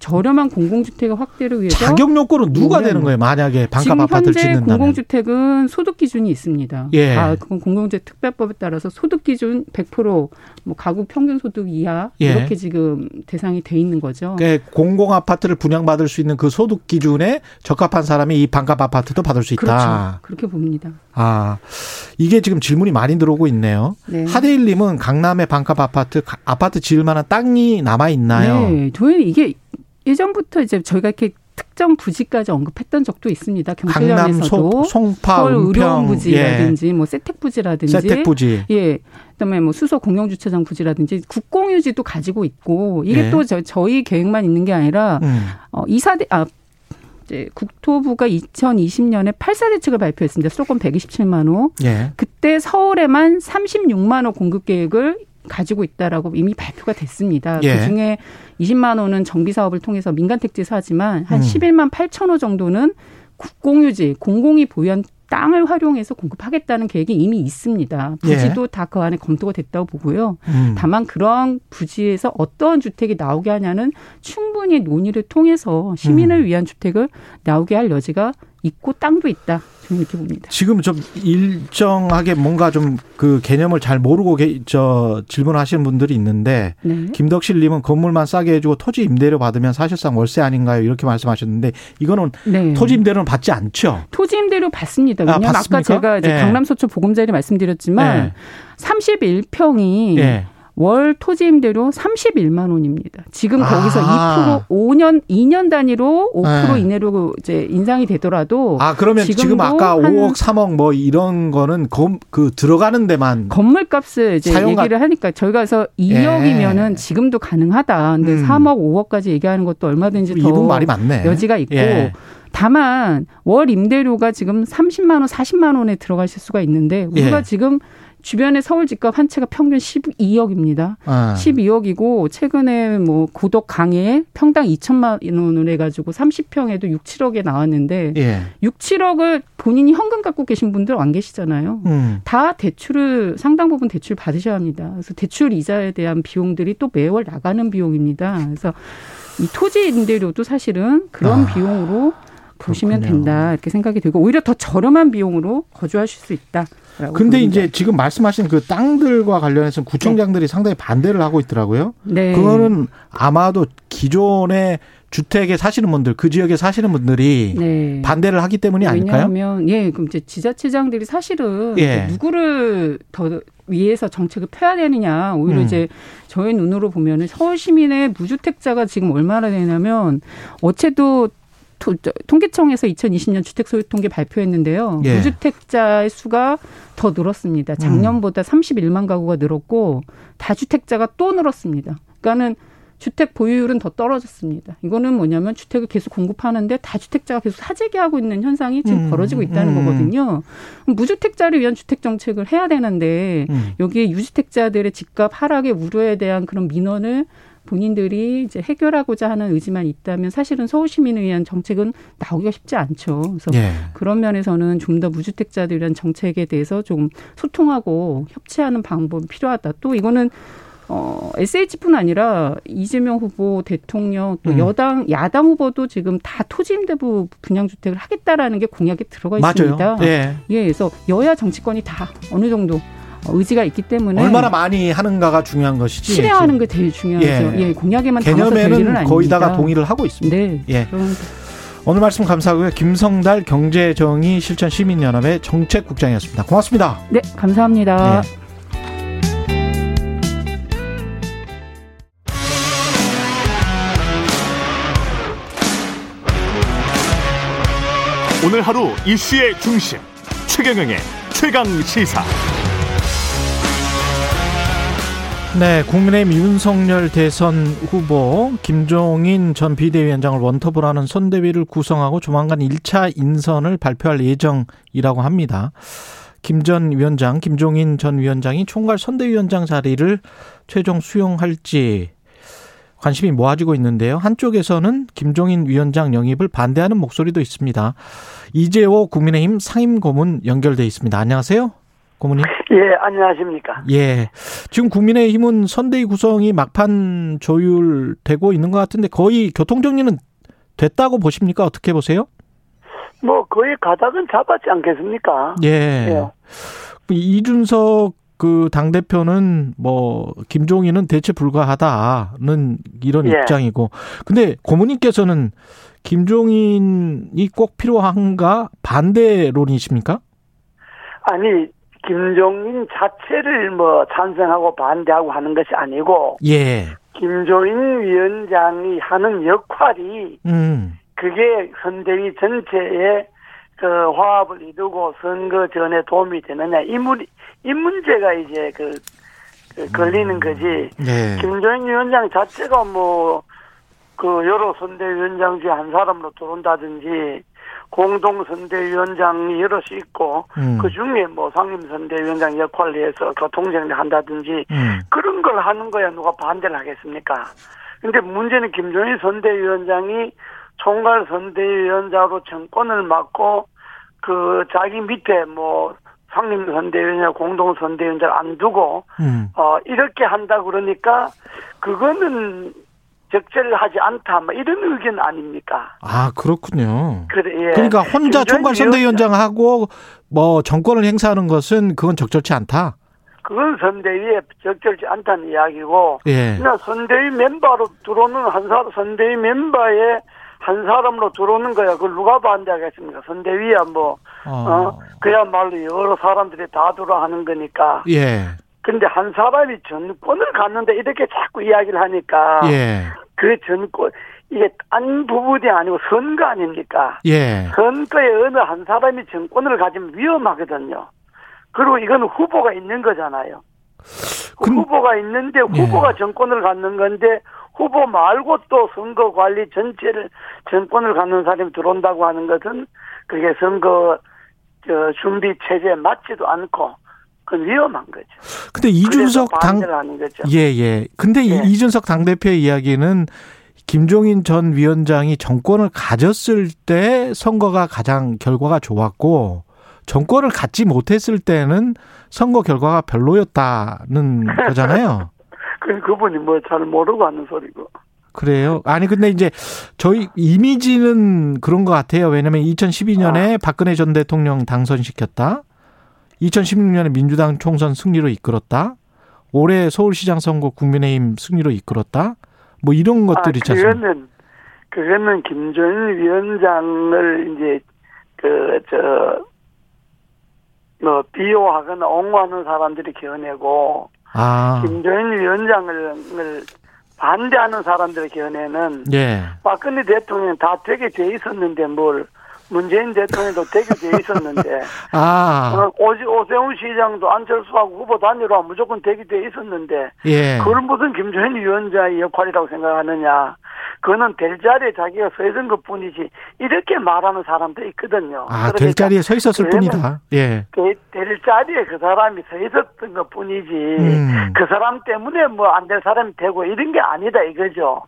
저렴한 공공주택의 확대를 위해서 자격 요건은 누가 되는 거예요? 만약에 반값 아파트를 현재 짓는다면. 공공주택은 소득 기준이 있습니다. 예. 다 그건 공공주택 특별법에 따라서 소득 기준 100%뭐 가구 평균 소득 이하 예. 이렇게 지금 대상이 돼 있는 거죠. 그러니까 공공 아파트를 분양받을 수 있는 그 소득 기준에 적합한 사람이 이 반값 아파트도 받을 수 있다. 그렇죠. 그렇게 봅니다. 아, 이게 지금 질문이 많이 들어오고 있네요. 네. 하대일 님은 강남의 반값 아파트 가- 아파트 지을 만한 땅이 남아 있나요? 네, 저희는 이게 예전부터 이제 저희가 이렇게 특정 부지까지 언급했던 적도 있습니다. 소, 송파, 서울 의료원 은평, 예, 부지라든지 뭐 세택 부지라든지 세택 부지. 예. 그다음에 뭐 수소 공영 주차장 부지라든지 국공유지도 가지고 있고 이게 예. 또 저, 저희 계획만 있는 게 아니라 음. 어 이사대 아 이제 국토부가 2020년에 8사 대책을 발표했습니다. 수도권 127만 호. 예. 그때 서울에만 36만 호 공급 계획을 가지고 있다라고 이미 발표가 됐습니다. 예. 그 중에 20만 호는 정비 사업을 통해서 민간 택지에서 하지만 한 음. 11만 8천 호 정도는 국공유지, 공공이 보유한 땅을 활용해서 공급하겠다는 계획이 이미 있습니다. 부지도 다그 안에 검토가 됐다고 보고요. 음. 다만 그런 부지에서 어떤 주택이 나오게 하냐는 충분히 논의를 통해서 시민을 음. 위한 주택을 나오게 할 여지가 있고 땅도 있다. 이렇게 봅니다. 지금 좀 일정하게 뭔가 좀 그 개념을 잘 모르고 계- 저 질문하시는 분들이 있는데 네. 김덕실님은 건물만 싸게 해주고 토지 임대료 받으면 사실상 월세 아닌가요? 이렇게 말씀하셨는데 이거는 네. 토지 임대료는 받지 않죠. 토지 임대료 받습니다. 아, 왜냐하면 아? 까 제가 이제 예. 강남 서초 보금자리 말씀드렸지만 예. 31평이 예. 월 토지 임대료 31만 원입니다. 지금 거기서 아. 2% 5년 2년 단위로 5% 네. 이내로 이제 인상이 되더라도 아 그러면 지금 아까 한 5억, 3억 뭐 이런 거는 검, 그 들어가는 데만 건물값을 이제 사용가- 얘기를 하니까 저희가 그래서 2억이면은 지금도 가능하다. 근데 음. 3억, 5억까지 얘기하는 것도 얼마든지 더 이분 말이 맞네. 여지가 있고 예. 다만 월 임대료가 지금 30만 원, 40만 원에 들어가실 수가 있는데 우리가 예. 지금 주변에 서울 집값 한 채가 평균 12억입니다. 아. 12억이고 최근에 뭐 고덕 강에 평당 2천만 원을 해가지고 30평에도 6, 7억에 나왔는데 예. 6, 7억을 본인이 현금 갖고 계신 분들 안 계시잖아요. 음. 다 대출을 상당 부분 대출 받으셔야 합니다. 그래서 대출 이자에 대한 비용들이 또 매월 나가는 비용입니다. 그래서 이 토지 임대료도 사실은 그런 아, 비용으로 보시면 그렇군요. 된다 이렇게 생각이 들고 오히려 더 저렴한 비용으로 거주하실 수 있다. 근데 이제 지금 말씀하신 그 땅들과 관련해서 구청장들이 상당히 반대를 하고 있더라고요. 네. 그거는 아마도 기존의 주택에 사시는 분들, 그 지역에 사시는 분들이 네. 반대를 하기 때문이 아닐까요? 왜냐하면 예 그럼 이제 지자체장들이 사실은 예. 누구를 더 위해서 정책을 펴야 되느냐 오히려 음. 이제 저희 눈으로 보면은 서울 시민의 무주택자가 지금 얼마나 되냐면 어째도 토- 저- 통계청에서 2020년 주택 소유 통계 발표했는데요. 예. 무주택자의 수가 더 늘었습니다. 음. 작년보다 31만 가구가 늘었고 다주택자가 또 늘었습니다. 그러니까는 주택 보유율은 더 떨어졌습니다. 이거는 뭐냐면 주택을 계속 공급하는데 다주택자가 계속 사재기 하고 있는 현상이 지금 음, 벌어지고 있다는 음. 거거든요. 무주택자를 위한 주택 정책을 해야 되는데 음. 여기에 유주택자들의 집값 하락의 우려에 대한 그런 민원을 본인들이 이제 해결하고자 하는 의지만 있다면 사실은 서울 시민을 위한 정책은 나오기가 쉽지 않죠. 그래서 예. 그런 면에서는 좀 더 무주택자들 위한 정책에 대해서 조금 소통하고 협치하는 방법이 필요하다. 또 이거는 어, SH뿐 아니라 이재명 후보 대통령 또 음. 여당 야당 후보도 지금 다 토지 임대부 분양 주택을 하겠다라는 게 공약에 들어가 맞아요. 있습니다. 예. 예, 그래서 여야 정치권이 다 어느 정도 의지가 있기 때문에 얼마나 많이 하는가가 중요한 것이지. 실행하는 게 제일 중요하죠. 예. 예, 공약에만 개념에는 아닙니다. 거의 다가 동의를 하고 있습니다. 네. 예. 오늘 말씀 감사하고요. 김성달 경제정의 실천 시민연합의 정책국장이었습니다. 고맙습니다. 네, 감사합니다. 예. 오늘 하루 이슈의 중심 최경영의 최강 시사. 네, 국민의힘 윤석열 대선 후보 김종인 전 비대위원장을 원톱으로 하는 선대위를 구성하고 조만간 1차 인선을 발표할 예정이라고 합니다. 김 전 위원장, 김종인 전 위원장이 총괄 선대위원장 자리를 최종 수용할지 관심이 모아지고 있는데요. 한쪽에서는 김종인 위원장 영입을 반대하는 목소리도 있습니다. 이재호 국민의힘 상임고문 연결돼 있습니다. 안녕하세요. 고문님. 예, 안녕하십니까. 예. 지금 국민의힘은 선대위 구성이 막판 조율되고 있는 것 같은데 거의 교통정리는 됐다고 보십니까? 어떻게 보세요? 뭐 거의 가닥은 잡았지 않겠습니까? 예. 예. 이준석 그 당대표는 뭐, 김종인은 대체 불가하다는 이런 예. 입장이고. 근데 고모님께서는 김종인이 꼭 필요한가 반대론이십니까? 아니 김종인 자체를 뭐 찬성하고 반대하고 하는 것이 아니고 예. 김종인 위원장이 하는 역할이 음. 그게 선대위 전체에 그 화합을 이루고 선거 전에 도움이 되느냐 이, 문, 이 문제가 이제 그, 그 걸리는 거지. 네. 김종인 위원장 자체가 뭐, 그 여러 선대위원장 중에 한 사람으로 들어온다든지, 공동선대위원장이 여럿이 있고, 음. 그 중에 뭐 상임선대위원장 역할을 해서 교통정리 한다든지, 음. 그런 거 선거를 하는 거야 누가 반대를 하겠습니까? 근데 문제는 김종인 선대위원장이 총괄 선대위원장으로 정권을 맡고 그 자기 밑에 뭐 상임 선대위원장, 공동 선대위원장 안 두고 음. 어 이렇게 한다 그러니까 그거는 적절하지 않다 뭐 이런 의견 아닙니까? 아, 그렇군요. 그래 예. 그러니까 혼자 총괄 선대위원장하고 뭐 정권을 행사하는 것은 그건 적절치 않다. 그건 선대위에 적절치 않다는 이야기고 예. 그냥 선대위 멤버로 들어오는 한 사람 선대위 멤버에 한 사람으로 들어오는 거야. 그걸 누가 반대하겠습니까? 선대위야 뭐 어. 어, 그야말로 여러 사람들이 다 들어 하는 거니까. 예. 근데 한 사람이 전권을 갖는데 이렇게 자꾸 이야기를 하니까 예. 그 전권 이게 딴 부분이 아니고 선거 아닙니까? 예. 선거에 어느 한 사람이 정권을 가지면 위험하거든요. 그리고 이건 후보가 있는 거잖아요. 그 근- 후보가 있는데 예. 후보가 정권을 갖는 건데 후보 말고 또 선거 관리 전체를 정권을 갖는 사람이 들어온다고 하는 것은 그게 선거 저 준비 체제에 맞지도 않고 그건 위험한 거죠. 근데 이준석 당. 예, 예. 근데 이 예. 이준석 당대표의 이야기는 김종인 전 위원장이 정권을 가졌을 때 선거가 가장 결과가 좋았고 정권을 갖지 못했을 때는 선거 결과가 별로였다는 거잖아요. 그 그분이 뭐 잘 모르고 하는 소리고. 그래요? 아니 근데 이제 저희 이미지는 그런 것 같아요. 왜냐하면 2012년에 박근혜 전 대통령 당선시켰다. 2016년에 민주당 총선 승리로 이끌었다. 올해 서울시장 선거 국민의힘 승리로 이끌었다. 뭐 이런 것들이 있지 아? 그거는 그거는 김종인 위원장을 이제 그저뭐 뭐 비호하거나 옹호하는 사람들이 겨내고 아, 김종인 위원장을 을 반대하는 사람들의 견해는 예. 박근혜 대통령 다 되게 돼 있었는데 뭘 문재인 대통령도 돼 있었는데 아, 어, 오지 오세훈 시장도 안철수하고 후보 단일화 무조건 돼 있었는데 예. 그걸 무슨 김종인 위원장의 역할이라고 생각하느냐. 그거는 될 자리에 자기가 서 있은 것 뿐이지. 이렇게 말하는 사람도 있거든요. 아, 그러니까 될 자리에 서 있었을 뿐이다. 예. 그- 될 자리에 그 사람이 서 있었던 것 뿐이지. 음. 그 사람 때문에 뭐 안 될 사람이 되고 이런 게 아니다 이거죠.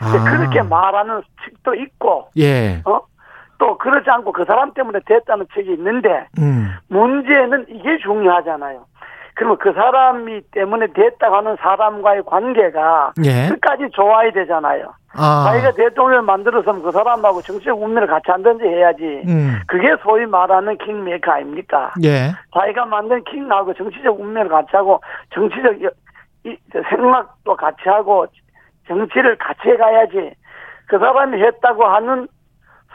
아. 그렇게 말하는 측도 있고, 예. 어? 또 그렇지 않고 그 사람 때문에 됐다는 측이 있는데, 음. 문제는 이게 중요하잖아요. 그러면 그 사람이 때문에 됐다고 하는 사람과의 관계가 예. 끝까지 좋아야 되잖아요. 아. 자기가 대통령을 만들어서면 그 사람하고 정치적 운명을 같이 한다든지 해야지. 음. 그게 소위 말하는 킹메이커 아닙니까? 예. 자기가 만든 킹하고 정치적 운명을 같이 하고 정치적 이- 생각도 같이 하고 정치를 같이 해가야지. 그 사람이 했다고 하는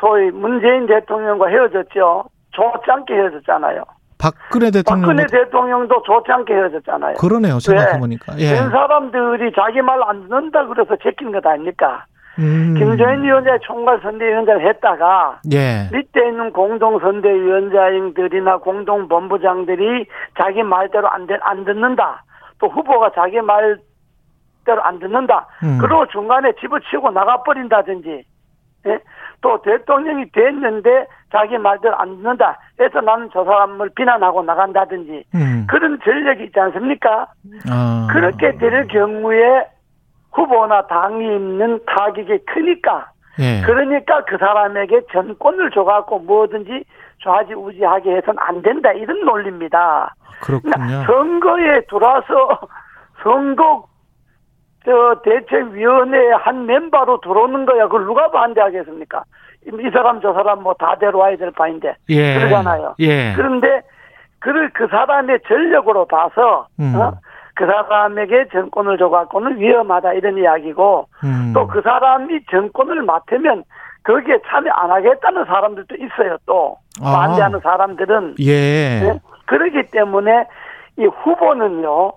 소위 문재인 대통령과 헤어졌죠. 좋지 않게 헤어졌잖아요. 박근혜 대통령 박근혜 대통령도 좋지 않게 헤어졌잖아요. 그러네요. 생각해 보니까. 예. 된 사람들이 자기 말 안 듣는다 그래서 제낀 것 아닙니까? 음. 김정인 위원장이 총괄 선대위원장을 했다가 예. 밑에 있는 공동 선대위원장들이나 공동 본부장들이 자기 말대로 안, 되- 안 듣는다. 또 후보가 자기 말대로 안 듣는다. 음. 그리고 중간에 집어치우고 나가버린다든지. 예? 또 대통령이 됐는데 자기 말대로 안 듣는다. 해서 나는 저 사람을 비난하고 나간다든지. 음. 그런 전력이 있지 않습니까? 아. 그렇게 될 경우에 후보나 당이 있는 타격이 크니까 예. 그러니까 그 사람에게 전권을 줘갖고 뭐든지 좌지우지하게 해서는 안 된다 이런 논리입니다. 그렇군요. 그러니까 선거에 들어와서 선거 저 대책위원회 한 멤버로 들어오는 거야. 그걸 누가 반대하겠습니까? 이- 이 사람 저 사람 뭐 다 데려와야 될 바인데 예. 그러잖아요. 예. 그런데 그를 그 사람의 전력으로 봐서 음. 어? 그 사람에게 정권을 줘갖고는 위험하다 이런 이야기고 음. 또그 사람이 정권을 맡으면 거기에 참여 안 하겠다는 사람들도 있어요 또 아. 반대하는 사람들은 예. 네? 그렇기 때문에 이 후보는요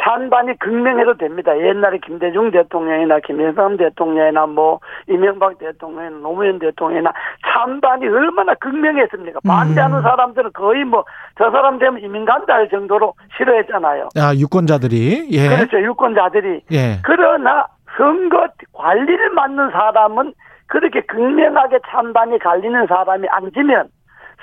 찬반이 극명해도 됩니다. 옛날에 김대중 대통령이나 김영삼 대통령이나 뭐 이명박 대통령이나 노무현 대통령이나 찬반이 얼마나 극명했습니까? 반대하는 음. 사람들은 거의 뭐 저 사람 되면 이민 간다 할 정도로 싫어했잖아요. 아, 유권자들이 예. 그렇죠. 유권자들이. 예. 그러나 선거 관리를 맡는 사람은 그렇게 극명하게 찬반이 갈리는 사람이 앉으면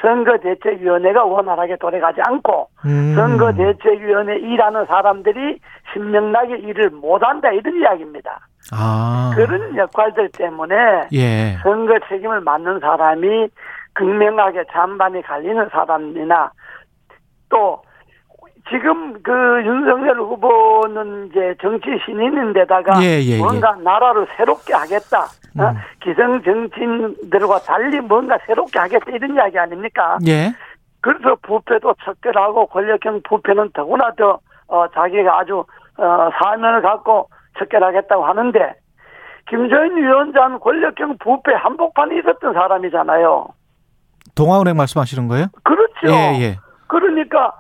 선거대책위원회가 원활하게 돌아가지 않고 음. 선거대책위원회 일하는 사람들이 신명나게 일을 못한다 이런 이야기입니다. 아. 그런 역할들 때문에 예. 선거 책임을 맡는 사람이 극명하게 찬반이 갈리는 사람이나 또 지금 그 윤석열 후보는 이제 정치 신인인데다가 예, 예, 예. 뭔가 나라를 새롭게 하겠다. 어? 음. 기성 정치인들과 달리 뭔가 새롭게 하겠다 이런 이야기 아닙니까? 예. 그래서 부패도 척결하고 권력형 부패는 더구나 더 어, 자기가 아주 어, 사면을 갖고 척결하겠다고 하는데 김정인 위원장은 권력형 부패 한복판에 있었던 사람이잖아요. 동아은행 말씀하시는 거예요? 그렇죠. 예, 예. 그러니까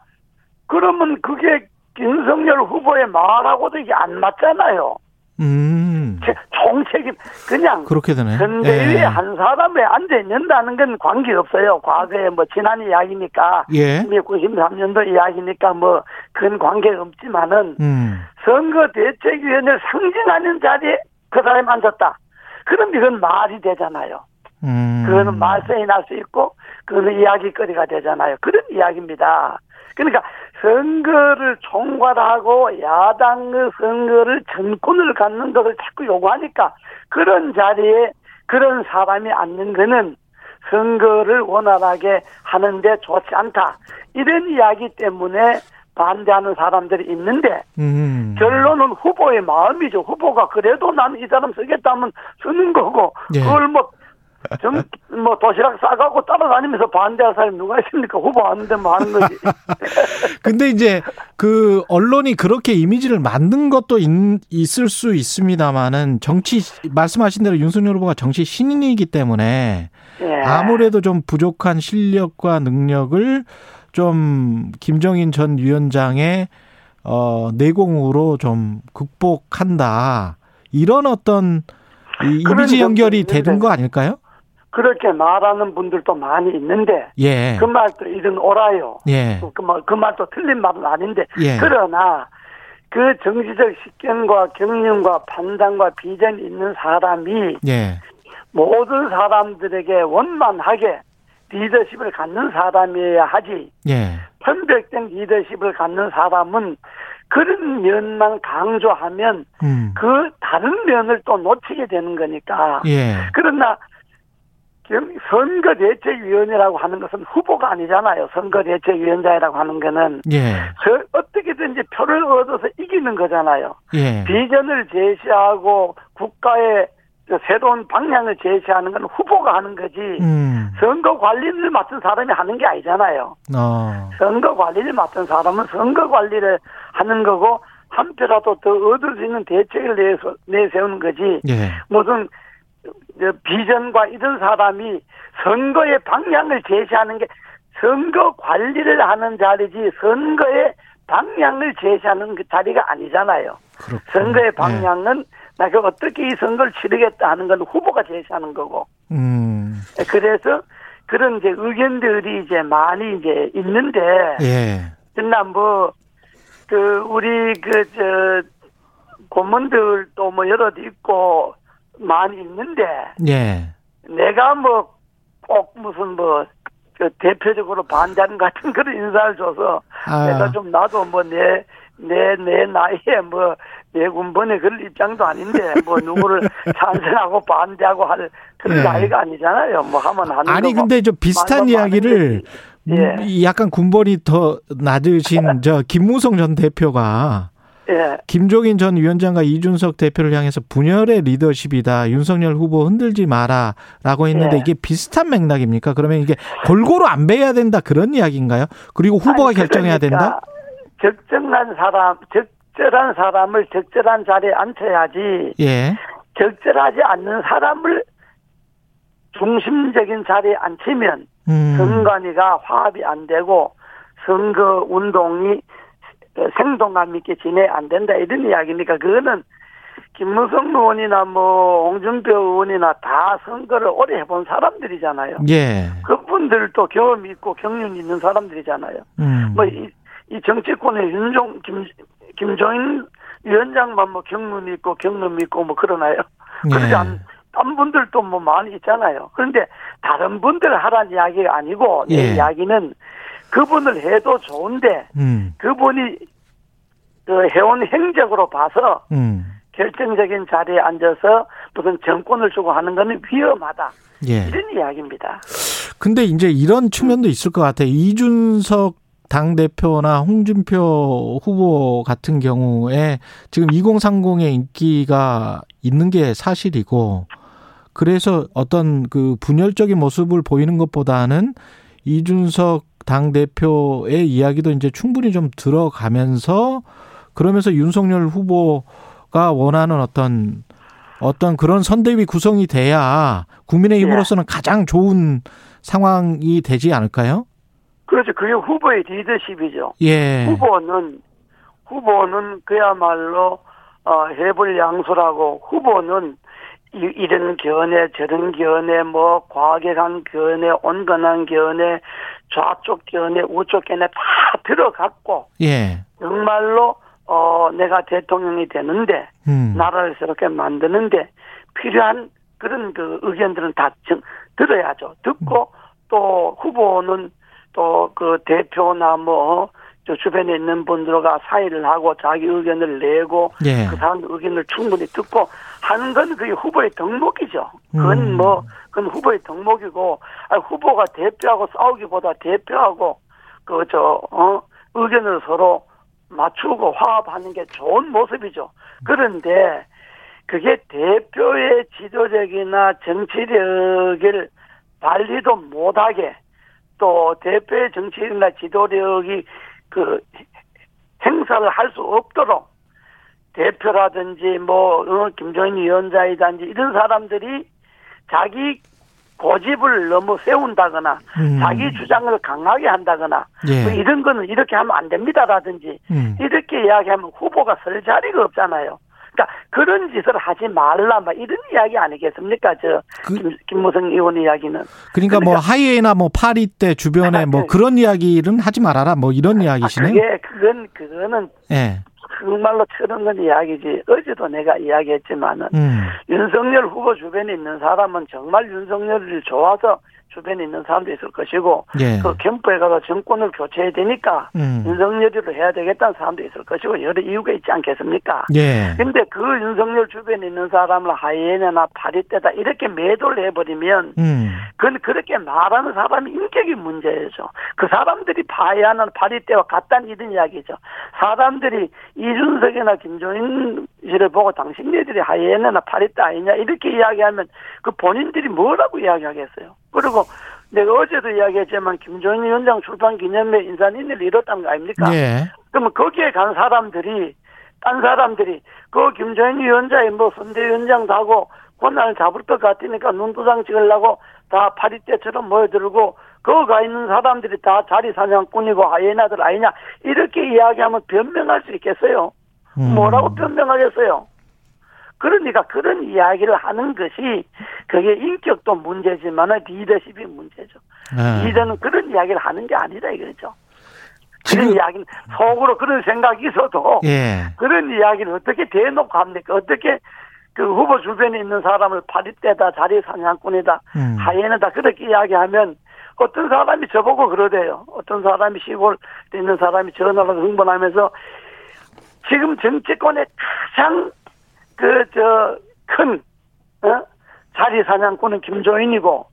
그러면 그게 윤석열 후보의 말하고도 이게 안 맞잖아요. 음. 제- 총책임 그냥 그렇게 되네. 선대위에 예. 한 사람이 앉아 있는다는 건 관계 없어요. 과거에 뭐 지난 이야기니까 예. 이미 93년도 이야기니까 뭐 그건 관계 없지만은 음. 선거 대책위원회를 상징하는 자리에 그 사람이 앉았다. 그럼 이건 말이 되잖아요. 음. 그거는 말썽이 날 수 있고 그거는 이야기거리가 되잖아요. 그런 이야기입니다. 그러니까 선거를 총괄하고 야당의 선거를 전권을 갖는 것을 자꾸 요구하니까 그런 자리에 그런 사람이 앉는 거는 선거를 원활하게 하는데 좋지 않다. 이런 이야기 때문에 반대하는 사람들이 있는데 음. 결론은 후보의 마음이죠. 후보가 그래도 나는 이 사람 쓰겠다면 쓰는 거고 예. 그걸 뭐, 정, 뭐 도시락 싸가고 따라다니면서 반대할 사람이 누가 있습니까? 후보 하는데 뭐 하는 거지. 근데 이제 그 언론이 그렇게 이미지를 만든 것도 있, 있을 수 있습니다만은 정치 말씀하신 대로 윤석열 후보가 정치 신인이기 때문에 예. 아무래도 좀 부족한 실력과 능력을 좀 김정인 전 위원장의 어 내공으로 좀 극복한다. 이런 어떤 이 그런 이미지 점도 연결이 있는데. 되는 거 아닐까요? 그렇게 말하는 분들도 많이 있는데 예. 그 말도 이런 옳아요. 예. 그, 말, 그 말도 틀린 말은 아닌데 예. 그러나 그 정치적 식견과 경륜과 판단과 비전이 있는 사람이 예. 모든 사람들에게 원만하게 리더십을 갖는 사람이어야 하지 예. 편백된 리더십을 갖는 사람은 그런 면만 강조하면 음. 그 다른 면을 또 놓치게 되는 거니까 예. 그러나 경- 선거대책위원회라고 하는 것은 후보가 아니잖아요. 선거대책위원장이라고 하는 거는 예. 저 어떻게든지 표를 얻어서 이기는 거잖아요. 예. 비전을 제시하고 국가의 저 새로운 방향을 제시하는 건 후보가 하는 거지. 음. 선거 관리를 맡은 사람이 하는 게 아니잖아요. 어. 선거 관리를 맡은 사람은 선거 관리를 하는 거고 한 표라도 더 얻을 수 있는 대책을 내서, 내세우는 거지. 예. 무슨 저 비전과 이런 사람이 선거의 방향을 제시하는 게 선거 관리를 하는 자리지 선거의 방향을 제시하는 그 자리가 아니잖아요. 그렇군요. 선거의 방향은 내가 어떻게 이 선거를 치르겠다 하는 건 후보가 제시하는 거고. 예. 음. 그래서 그런 이제 의견들이 이제 많이 이제 있는데 예. 그러나 뭐 그 우리 그 저 고문들도 뭐 여럿 있고 많이 있는데 예. 내가 뭐 꼭 무슨 뭐 그 대표적으로 반대하는 같은 그런 인사를 줘서 아. 내가 좀 나도 뭐내내 내 나이에 뭐 내군번에 그럴 입장도 아닌데 뭐 누구를 찬성하고 반대하고 할 그런 예. 나이가 아니잖아요. 뭐 하면 하는 아니. 근데 좀 비슷한 이야기를 거지. 예. 음, 약간 군번이 더 낮으신 저 김무성 전 대표가 예. 김종인 전 위원장과 이준석 대표를 향해서 분열의 리더십이다. 윤석열 후보 흔들지 마라라고 했는데 예. 이게 비슷한 맥락입니까? 그러면 이게 골고루 안 배야 된다 그런 이야기인가요? 그리고 후보가 아니, 결정해야 된다? 그러니까 적정한 사람, 적절한 사람을 적절한 자리에 앉혀야지 예. 적절하지 않는 사람을 중심적인 자리에 앉히면 음. 선관위가 화합이 안 되고 선거 운동이 생동감 있게 진행 안 된다 이런 이야기니까 그거는 김무성 의원이나 뭐 홍준표 의원이나 다 선거를 오래 해본 사람들이잖아요. 예. 그분들도 경험 있고 경륜 있는 사람들이잖아요. 음. 뭐이 이 정치권의 윤종 김 김종인 위원장만 뭐 경륜 있고 경험 있고 뭐 그러나요? 예. 그러지 않 딴 분들도 뭐 많이 있잖아요. 그런데 다른 분들 하라는 이야기가 아니고 내 예. 이야기는 그분을 해도 좋은데 음, 그분이 그 해온 행적으로 봐서 음, 결정적인 자리에 앉아서 무슨 정권을 주고 하는 거는 위험하다. 예. 이런 이야기입니다. 근데 이제 이런 측면도 있을 것 같아요. 이준석 당 대표나 홍준표 후보 같은 경우에 지금 2030의 인기가 있는 게 사실이고 그래서 어떤 그 분열적인 모습을 보이는 것보다는 이준석 당 대표의 이야기도 이제 충분히 좀 들어가면서 그러면서 윤석열 후보가 원하는 어떤 어떤 그런 선대위 구성이 돼야 국민의힘으로서는 가장 좋은 상황이 되지 않을까요? 그렇죠. 그게 후보의 리더십이죠. 예. 후보는 후보는 그야말로 어, 해불 양수라고 후보는 이, 이런 견해 저런 견해 뭐 과격한 견해 온건한 견해 좌쪽 견해 우쪽 견해 다 들어갔고 예. 정말로 어 내가 대통령이 되는데 음. 나라를 새롭게 만드는데 필요한 그런 그 의견들은 다 정, 들어야죠. 듣고 또 후보는 또 그 대표나 뭐저 주변에 있는 분들과 사의를 하고 자기 의견을 내고 예. 그 사람 의견을 충분히 듣고 하는 건 그게 후보의 덕목이죠. 그건 음. 뭐 그건 후보의 덕목이고 아, 후보가 대표하고 싸우기보다 대표하고 그 저 어 의견을 서로 맞추고 화합하는 게 좋은 모습이죠. 그런데 그게 대표의 지도력이나 정치력을 발휘도 못하게 또 대표의 정치력이나 지도력이 그 행사를 할 수 없도록 대표라든지 뭐 어, 김종인 위원장이든지 이런 사람들이 자기 고집을 너무 세운다거나 음. 자기 주장을 강하게 한다거나 예. 뭐 이런 거는 이렇게 하면 안 됩니다라든지 음. 이렇게 이야기하면 후보가 설 자리가 없잖아요. 그러니까 그런 짓을 하지 말라 막 이런 이야기 아니겠습니까? 저 그- 김, 김무성 의원 이야기는 그러니까 뭐 하이에나 뭐 파리 때 주변에 뭐 네. 그런 이야기는 하지 말아라 뭐 이런 아, 이야기시네요. 그게 그건 그거는 예. 정말로 철없는 이야기지. 어제도 내가 이야기했지만은 음. 윤석열 후보 주변에 있는 사람은 정말 윤석열을 좋아서 주변에 있는 사람도 있을 것이고 예. 그 캠프에 가서 정권을 교체해야 되니까 음. 윤석열이로 해야 되겠다는 사람도 있을 것이고 여러 이유가 있지 않겠습니까? 예. 근데 그 윤석열 주변에 있는 사람을 하이에나나 파리떼다 이렇게 매도를 해버리면 음. 그건 그렇게 말하는 사람이 인격이 문제죠. 그 사람들이 파이하는 파리떼와 같다는 이런 이야기죠. 사람들이 이준석이나 김종인 씨를 보고 당신네들이 하이에나나 파리떼 아니냐 이렇게 이야기하면 그 본인들이 뭐라고 이야기하겠어요. 그리고 내가 어제도 이야기했지만 김종인 위원장 출판 기념회 인산인을 이뤘다는 거 아닙니까? 예. 그러면 거기에 간 사람들이 딴 사람들이 그 김정인 위원장이 뭐 선대위원장도 하고 권한을 잡을 것 같으니까 눈도장 찍으려고 다 파리떼처럼 모여들고 거기 가 있는 사람들이 다 자리 사냥꾼이고 하이에나들 아니냐 이렇게 이야기하면 변명할 수 있겠어요. 음. 뭐라고 변명하겠어요? 그러니까 그런 이야기를 하는 것이 그게 인격도 문제지만 리더십이 문제죠. 예. 리더는 그런 이야기를 하는 게 아니다 이거죠. 그런 이야기는 속으로 그런 생각이 있어도 예. 그런 이야기를 어떻게 대놓고 합니까? 어떻게 그 후보 주변에 있는 사람을 파리떼다, 자리 사냥꾼이다, 음. 하이에나다 그렇게 이야기하면 어떤 사람이 저보고 그러대요. 어떤 사람이 시골에 있는 사람이 전화로 흥분하면서 지금 정치권의 가장 그 저 큰 어? 자리 사냥꾼은 김종인이고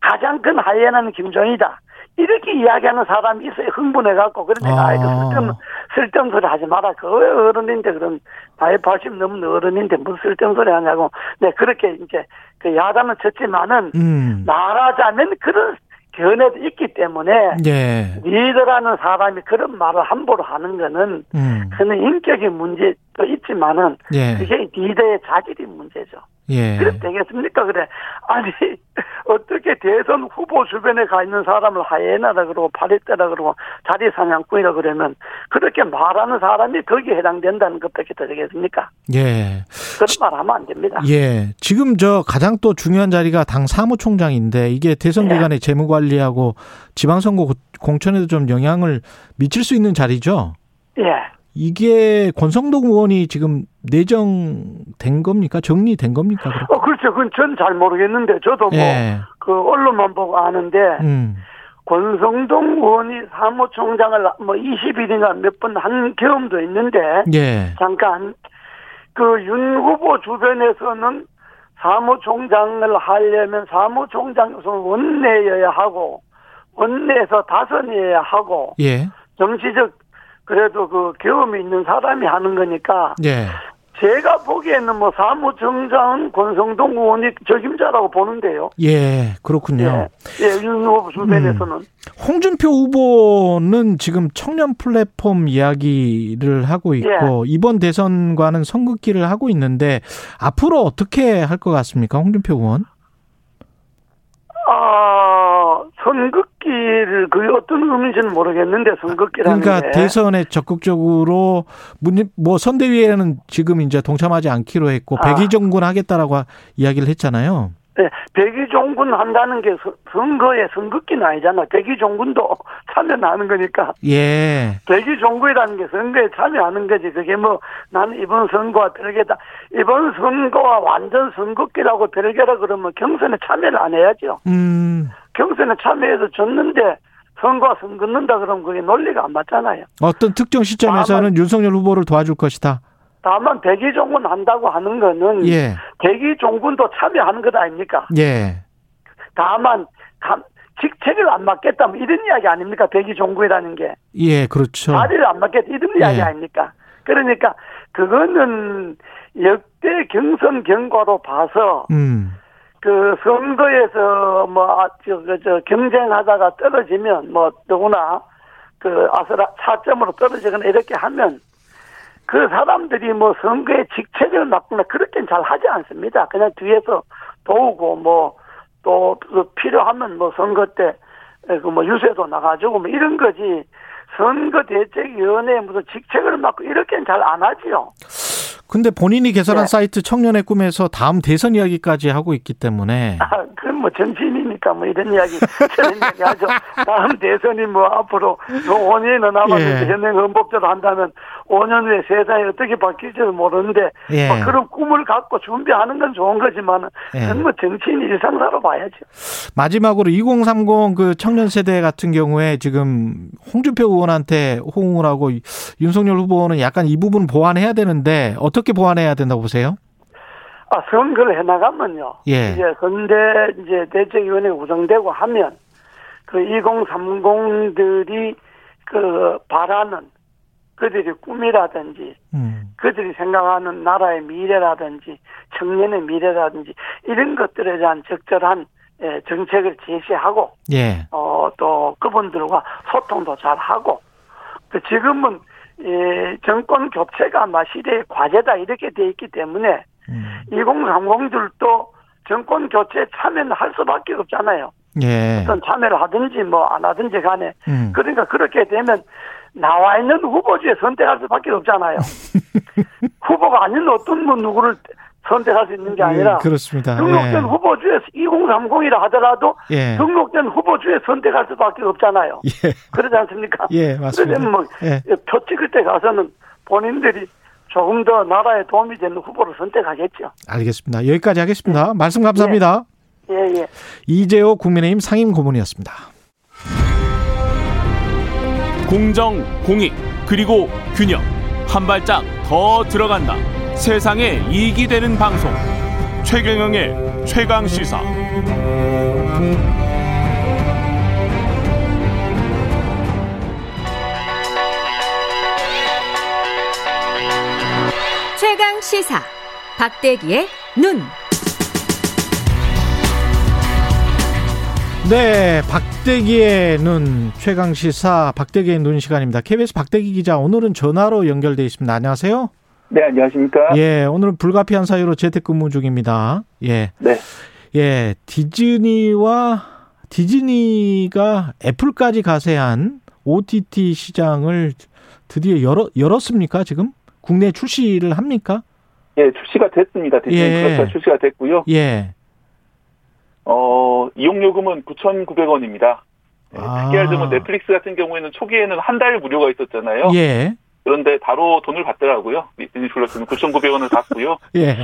가장 큰 하이에나는 김종이다. 이렇게 이야기하는 사람이 있어요. 흥분해갖고. 그런데 아. 아, 이거 쓸데없는, 쓸데없는 소리 하지 마라. 그 어른인데, 그런, 나이 80 넘는 어른인데 무슨 쓸데없는 소리 하냐고. 네, 그렇게 이제, 그 야단은 쳤지만은, 음. 말하자면 그런 견해도 있기 때문에, 예. 리더라는 사람이 그런 말을 함부로 하는 거는, 음. 그는 인격의 문제도 있지만은, 예. 그게 리더의 자질이 문제죠. 예. 되겠습니까? 그래. 아니, 어떻게 대선 후보 주변에 가 있는 사람을 하이에나라 그러고 파리떼라 그러고 자리 사냥꾼이라 그러면 그렇게 말하는 사람이 거기에 해당된다는 것밖에 더 되겠습니까? 예. 그런 말 하면 안 됩니다. 예. 지금 저 가장 또 중요한 자리가 당 사무총장인데 이게 대선 예. 기간에 재무 관리하고 지방선거 고- 공천에도 좀 영향을 미칠 수 있는 자리죠. 예. 이게 권성동 의원이 지금 내정된 겁니까? 정리된 겁니까? 그렇게? 어, 그렇죠. 그건 전 잘 모르겠는데, 저도 뭐, 예. 그, 언론만 보고 아는데, 음. 권성동 의원이 사무총장을 뭐 20일인가 몇 번 한 경험도 있는데, 예. 잠깐, 그 윤 후보 주변에서는 사무총장을 하려면 사무총장에서 원내여야 하고, 원내에서 다선이어야 하고, 예. 정치적, 그래도 그 경험이 있는 사람이 하는 거니까, 예. 제가 보기에는 뭐 사무총장은 권성동 의원이 적임자라고 보는데요. 예. 그렇군요. 예, 예, 윤 후보 주변에서는. 홍준표 후보는 지금 청년 플랫폼 이야기를 하고 있고 이번 대선과는 선긋기를 하고 있는데 앞으로 어떻게 할 것 같습니까, 홍준표 의원? 아, 선긋 기를 그게 어떤 의미인지는 모르겠는데 선긋기라는 그러니까 게 대선에 적극적으로 문- 뭐 선대위에는 지금 이제 동참하지 않기로 했고 아. 백의정군 하겠다라고 이야기를 했잖아요. 네, 백의종군 한다는 게 선- 선거에 선긋기는 아니잖아. 백의종군도 참여하는 거니까. 예. 백의종군이라는 게 선거에 참여하는 거지. 그게 뭐 나는 이번 선거와 별개다. 이번 선거와 완전 선긋기라고 별개라 그러면 경선에 참여를 안 해야죠. 음. 경선에 참여해서 졌는데 선거와 선긋는다 그러면 그게 논리가 안 맞잖아요. 어떤 특정 시점에서는 다만- 윤석열 후보를 도와줄 것이다. 다만 백의종군 한다고 하는 거는 예. 백의종군도 참여하는 것 아닙니까? 예. 다만 감- 직책을 안 맡겠다 뭐 이런 이야기 아닙니까? 백의종군이라는 게 예, 그렇죠. 자리를 안 맡겠다 이런 이야기 예. 아닙니까? 그러니까 그거는 역대 경선 경과로 봐서 음. 그 선거에서 뭐저 그, 저 경쟁하다가 떨어지면 뭐 누구나 그 아스라 4점으로 떨어지거나 이렇게 하면 그 사람들이 뭐 선거에 직책을 맡거나 그렇게는 잘 하지 않습니다. 그냥 뒤에서 도우고 뭐 또 필요하면 뭐 선거 때 그 뭐 유세도 나가지고 뭐 이런 거지 선거 대책위원회에 무슨 직책을 맡고 이렇게는 잘 안 하지요. 근데 본인이 개설한 네. 사이트 청년의 꿈에서 다음 대선 이야기까지 하고 있기 때문에 아, 그건 뭐 정치인이니까 뭐 이런 이야기, 저런 이야기 하죠. 다음 대선이 뭐 앞으로 또 5년이나 남았는데 예. 현행 헌법대로 한다면 5년 후에 세상이 어떻게 바뀔지도 모르는데 예. 뭐 그런 꿈을 갖고 준비하는 건 좋은 거지만 예. 그건 뭐 정치인 일상사로 봐야죠. 마지막으로 2030 그 청년 세대 같은 경우에 지금 홍준표 의원한테 호응을 하고 윤석열 후보는 약간 이 부분 보완해야 되는데 어떻게 보완해야 된다고 보세요? 아, 선거를 해나가면요. 예. 이제 선대 이제 대책위원회가 구성되고 하면 그 2030들이 그 바라는 그들이 꿈이라든지 음. 그들이 생각하는 나라의 미래라든지 청년의 미래라든지 이런 것들에 대한 적절한 예, 정책을 제시하고 예. 어, 또 그분들과 소통도 잘 하고 그 지금은 예, 정권 교체가 아마 시대의 과제다 이렇게 돼 있기 때문에 음. 2030들도 정권 교체에 참여는 할 수밖에 없잖아요. 예. 어떤 참여를 하든지 뭐 안 하든지 간에 음. 그러니까 그렇게 되면 나와 있는 후보 중에 선택할 수밖에 없잖아요. 후보가 아닌 어떤 분 누구를 선택할 수 있는 게 아니라 예, 그렇습니다. 등록된 예. 후보 중에서 2030이라 하더라도 예. 등록된 후보 중에 선택할 수밖에 없잖아요. 예. 그러지 않습니까? 예, 맞습니다. 그러면 뭐 예. 표 찍을 때 가서는 본인들이 조금 더 나라에 도움이 되는 후보를 선택하겠죠. 알겠습니다. 여기까지 하겠습니다. 말씀 감사합니다. 예, 예. 이재호 국민의힘 상임 고문이었습니다. 공정, 공익, 그리고 균형. 한 발짝 더 들어간다. 세상에 이익이 되는 방송. 최경영의 최강 시사. 최강 시사 박대기의 눈. 네, 박대기의 눈 최강 시사 박대기의 눈 시간입니다. KBS 박대기 기자 오늘은 전화로 연결돼 있습니다. 안녕하세요. 네, 안녕하십니까? 예, 오늘은 불가피한 사유로 재택근무 중입니다. 예. 네. 예, 디즈니와 디즈니가 애플까지 가세한 OTT 시장을 드디어 열어, 열었습니까, 지금? 국내 출시를 합니까? 예, 출시가 됐습니다. 디즈니 예. 플러스가 출시가 됐고요. 예. 어, 이용 요금은 9,900원입니다. 아. 예를 들면 넷플릭스 같은 경우에는 초기에는 한 달 무료가 있었잖아요. 예. 그런데 바로 돈을 받더라고요. 디즈니 플러스는 9,900원을 받고요. 예.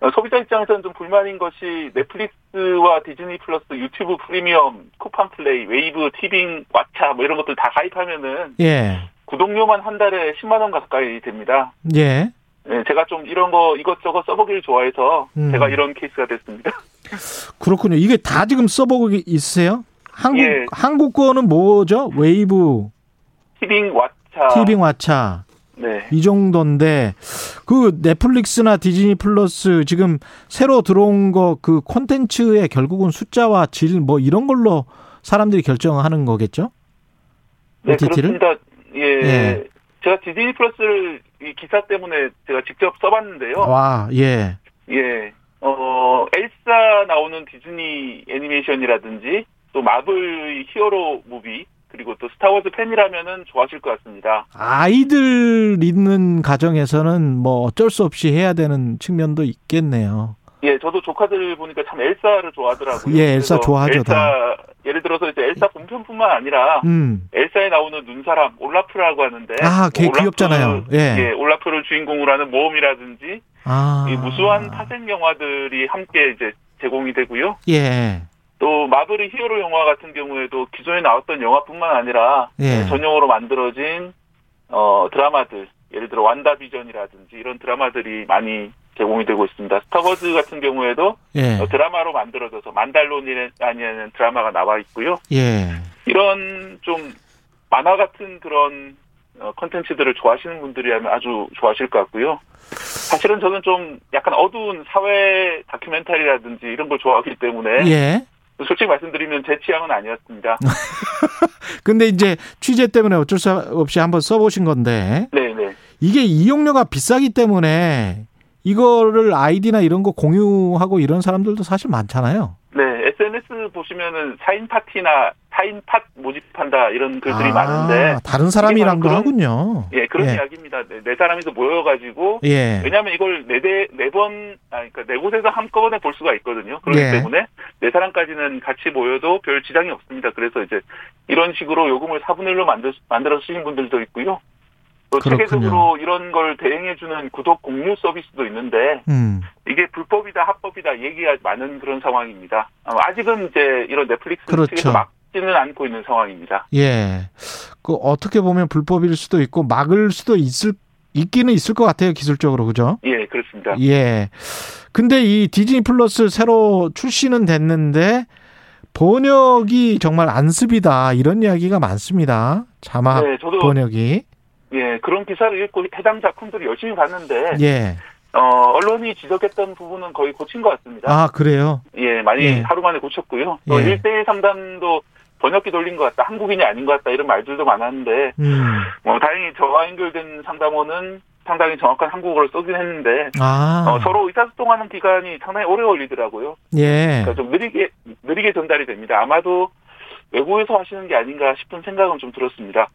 어, 소비자 입장에서는 좀 불만인 것이 넷플릭스와 디즈니 플러스, 유튜브 프리미엄, 쿠팡 플레이, 웨이브, 티빙, 왓챠 뭐 이런 것들 다 가입하면은 예. 구독료만 한 달에 10만 원 가까이 됩니다. 예. 네, 제가 좀 이런 거 이것저것 써보기를 좋아해서 음. 제가 이런 케이스가 됐습니다. 그렇군요. 이게 다 지금 써보고 있으세요? 한국 예. 한국 거는 뭐죠? 웨이브, 티빙, 왓챠. 티빙 왓챠 네. 이 정도인데 그 넷플릭스나 디즈니 플러스 지금 새로 들어온 거 그 콘텐츠의 결국은 숫자와 질 뭐 이런 걸로 사람들이 결정하는 거겠죠? 네, OTT를? 그렇습니다. 예. 예. 제가 디즈니 플러스를 이 기사 때문에 제가 직접 써봤는데요. 와, 예. 예. 어, 엘사 나오는 디즈니 애니메이션이라든지 또 마블 hero movie 그리고 또 스타워즈 팬이라면은 좋아하실 것 같습니다. 아이들 있는 가정에서는 뭐 어쩔 수 없이 해야 되는 측면도 있겠네요. 예, 저도 조카들 보니까 참 엘사를 좋아하더라고요. 예, 엘사 좋아하죠, 엘사, 다. 예를 들어서 이제 엘사 본편뿐만 아니라 음. 엘사에 나오는 눈사람 올라프라고 하는데 아, 걔 올라프, 귀엽잖아요. 예. 올라프를 주인공으로 하는 모험이라든지 아. 이 무수한 파생 영화들이 함께 이제 제공이 되고요. 예. 또 마블의 히어로 영화 같은 경우에도 기존에 나왔던 영화뿐만 아니라 예. 전용으로 만들어진 어 드라마들 예를 들어 완다비전이라든지 이런 드라마들이 많이 제공이 되고 있습니다. 스타워즈 같은 경우에도 예. 어, 드라마로 만들어져서 만달론이라는 드라마가 나와 있고요. 예. 이런 좀 만화 같은 그런 어, 컨텐츠들을 좋아하시는 분들이라면 아주 좋아하실 것 같고요. 사실은 저는 좀 약간 어두운 사회 다큐멘터리라든지 이런 걸 좋아하기 때문에 예. 솔직히 말씀드리면 제 취향은 아니었습니다. 근데 이제 취재 때문에 어쩔 수 없이 한번 써보신 건데 네네. 이게 이용료가 비싸기 때문에 이거를 아이디나 이런 거 공유하고 이런 사람들도 사실 많잖아요. 네, SNS 보시면은 사인 파티나 사인 팟 모집한다 이런 글들이 아, 많은데 다른 사람이랑도 그런- 하군요. 예 그런 예. 이야기입니다. 네, 네 사람이서 모여가지고 예. 왜냐하면 이걸 네네번 아 그러니까 네 곳에서 한꺼번에 볼 수가 있거든요. 그렇기 예. 때문에 네 사람까지는 같이 모여도 별 지장이 없습니다. 그래서 이제 이런 식으로 요금을 4분의 1로 만들 만들어 쓰신 분들도 있고요. 또 그렇군요. 체계적으로 이런 걸 대행해주는 구독 공유 서비스도 있는데 음. 이게 불법이다 합법이다 얘기가 많은 그런 상황입니다. 어, 아직은 이제 이런 넷플릭스 그렇죠. 측에서 막지는 않고 있는 상황입니다. 예. 그 어떻게 보면 불법일 수도 있고 막을 수도 있을 있기는 있을 것 같아요 기술적으로 그죠? 예, 그렇습니다. 예. 근데 이 디즈니 플러스 새로 출시는 됐는데 번역이 정말 안습이다 이런 이야기가 많습니다. 자막 네, 번역이 예 그런 기사를 읽고 해당 작품들을 열심히 봤는데 예. 어, 언론이 지적했던 부분은 거의 고친 것 같습니다. 아 그래요. 예, 많이 예. 하루 만에 고쳤고요. 또 예. 1대1 상담도 번역기 돌린 것 같다, 한국인이 아닌 것 같다 이런 말들도 많았는데 음. 뭐 다행히 저와 연결된 상담원은 상당히 정확한 한국어를 쓰긴 했는데 아. 어, 서로 의사소통하는 기간이 상당히 오래 걸리더라고요. 예. 그러니까 좀 느리게 느리게 전달이 됩니다. 아마도 외국에서 하시는 게 아닌가 싶은 생각은 좀 들었습니다.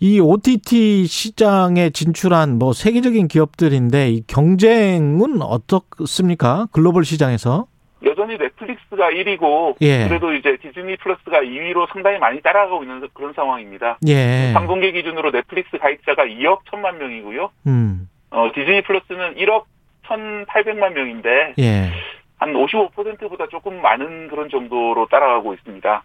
이 OTT 시장에 진출한 뭐 세계적인 기업들인데 이 경쟁은 어떻습니까? 글로벌 시장에서? 여전히 넷플릭스가 1위고 예. 그래도 이제 디즈니 플러스가 2위로 상당히 많이 따라가고 있는 그런 상황입니다. 예. 방송계 기준으로 넷플릭스 가입자가 2억 1천만 명이고요. 음. 어, 디즈니 플러스는 1억 1,800만 명인데 예. 한 55%보다 조금 많은 그런 정도로 따라가고 있습니다.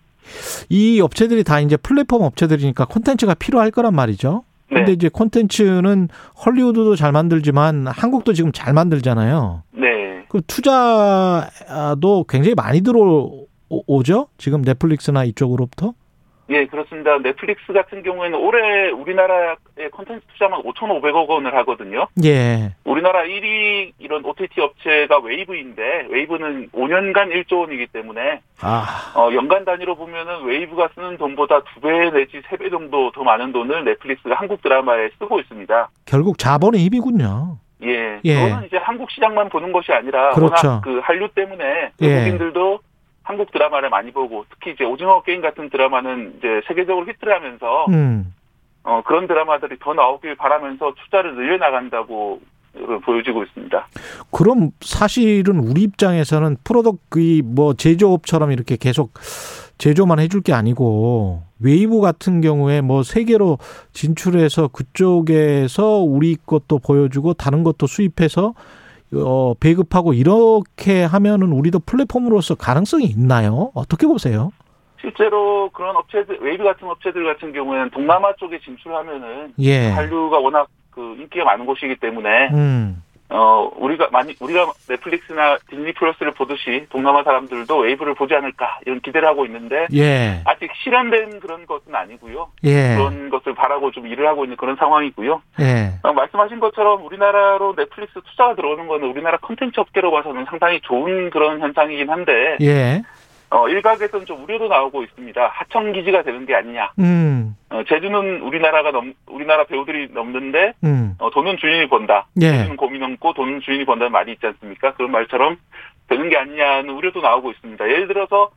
이 업체들이 다 이제 플랫폼 업체들이니까 콘텐츠가 필요할 거란 말이죠. 근데 네. 이제 콘텐츠는 헐리우드도 잘 만들지만 한국도 지금 잘 만들잖아요. 네. 그 투자도 굉장히 많이 들어오죠? 지금 넷플릭스나 이쪽으로부터? 예, 그렇습니다. 넷플릭스 같은 경우에는 올해 우리나라의 콘텐츠 투자만 5,500억 원을 하거든요. 예. 우리나라 1위 이런 OTT 업체가 웨이브인데 웨이브는 5년간 1조 원이기 때문에 아, 어, 연간 단위로 보면은 웨이브가 쓰는 돈보다 두배 내지 세배 정도 더 많은 돈을 넷플릭스가 한국 드라마에 쓰고 있습니다. 결국 자본의 힘이군요. 예, 예. 그거는 이제 한국 시장만 보는 것이 아니라 그렇죠. 워낙 그 한류 때문에 예. 외국인들도 한국 드라마를 많이 보고 특히 이제 오징어 게임 같은 드라마는 이제 세계적으로 히트를 하면서 음. 어, 그런 드라마들이 더 나오길 바라면서 투자를 늘려나간다고 보여지고 있습니다. 그럼 사실은 우리 입장에서는 product 뭐 제조업처럼 이렇게 계속 제조만 해줄 게 아니고 웨이브 같은 경우에 뭐 세계로 진출해서 그쪽에서 우리 것도 보여주고 다른 것도 수입해서 어 배급하고 이렇게 하면은 우리도 플랫폼으로서 가능성이 있나요? 어떻게 보세요? 실제로 그런 업체들, 웨이브 같은 업체들 같은 경우에는 동남아 쪽에 진출하면은 예. 한류가 워낙 그 인기가 많은 곳이기 때문에 음. 어 우리가 많이 우리가 넷플릭스나 디즈니 플러스를 보듯이 동남아 사람들도 웨이브를 보지 않을까 이런 기대를 하고 있는데 예. 아직 실현된 그런 것은 아니고요. 예. 그런 것을 바라고 좀 일을 하고 있는 그런 상황이고요. 예. 어, 말씀하신 것처럼 우리나라로 넷플릭스 투자가 들어오는 거는 우리나라 컨텐츠 업계로 봐서는 상당히 좋은 그런 현상이긴 한데 예. 어, 일각에서는 좀 우려도 나오고 있습니다. 하청 기지가 되는 게 아니냐. 음. 어, 재주는 우리나라가 넘 우리나라 배우들이 넘는데 음. 어, 돈은 주인이 번다. 예. 재주는 곰이 넘고 돈은 주인이 번다는 말이 있지 않습니까? 그런 말처럼 되는 게 아니냐는 우려도 나오고 있습니다. 예를 들어서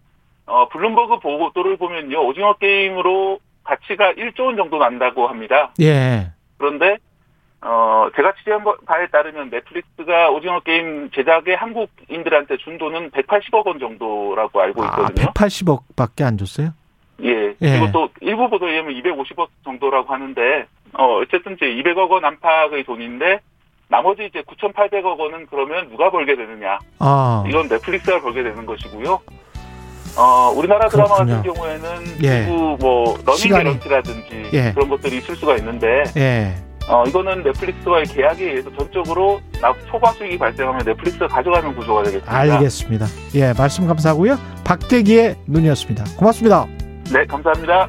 어, 블룸버그 보도를 보면요, 오징어 게임으로 가치가 1조 원 정도 난다고 합니다. 예. 그런데 어 제가 취재한 바- 바에 따르면 넷플릭스가 오징어 게임 제작에 한국인들한테 준 돈은 180억 원 정도라고 알고 아, 있거든요. 180억밖에 안 줬어요? 예. 예. 그리고 또 일부 보도에 의하면 250억 정도라고 하는데 어 어쨌든 이제 200억 원 안팎의 돈인데 나머지 이제 9,800억 원은 그러면 누가 벌게 되느냐? 아. 이건 넷플릭스가 벌게 되는 것이고요. 어 우리나라 드라마 그렇군요. 같은 경우에는 예. 일부 뭐 running 시간이. 개런티라든지 예. 그런 것들이 있을 수가 있는데 예. 어, 이거는 넷플릭스와의 계약에 의해서 전적으로 나 초과 수익이 발생하면 넷플릭스가 가져가는 구조가 되겠습니다. 알겠습니다. 예, 말씀 감사하고요. 박대기의 눈이었습니다. 고맙습니다. 네, 감사합니다.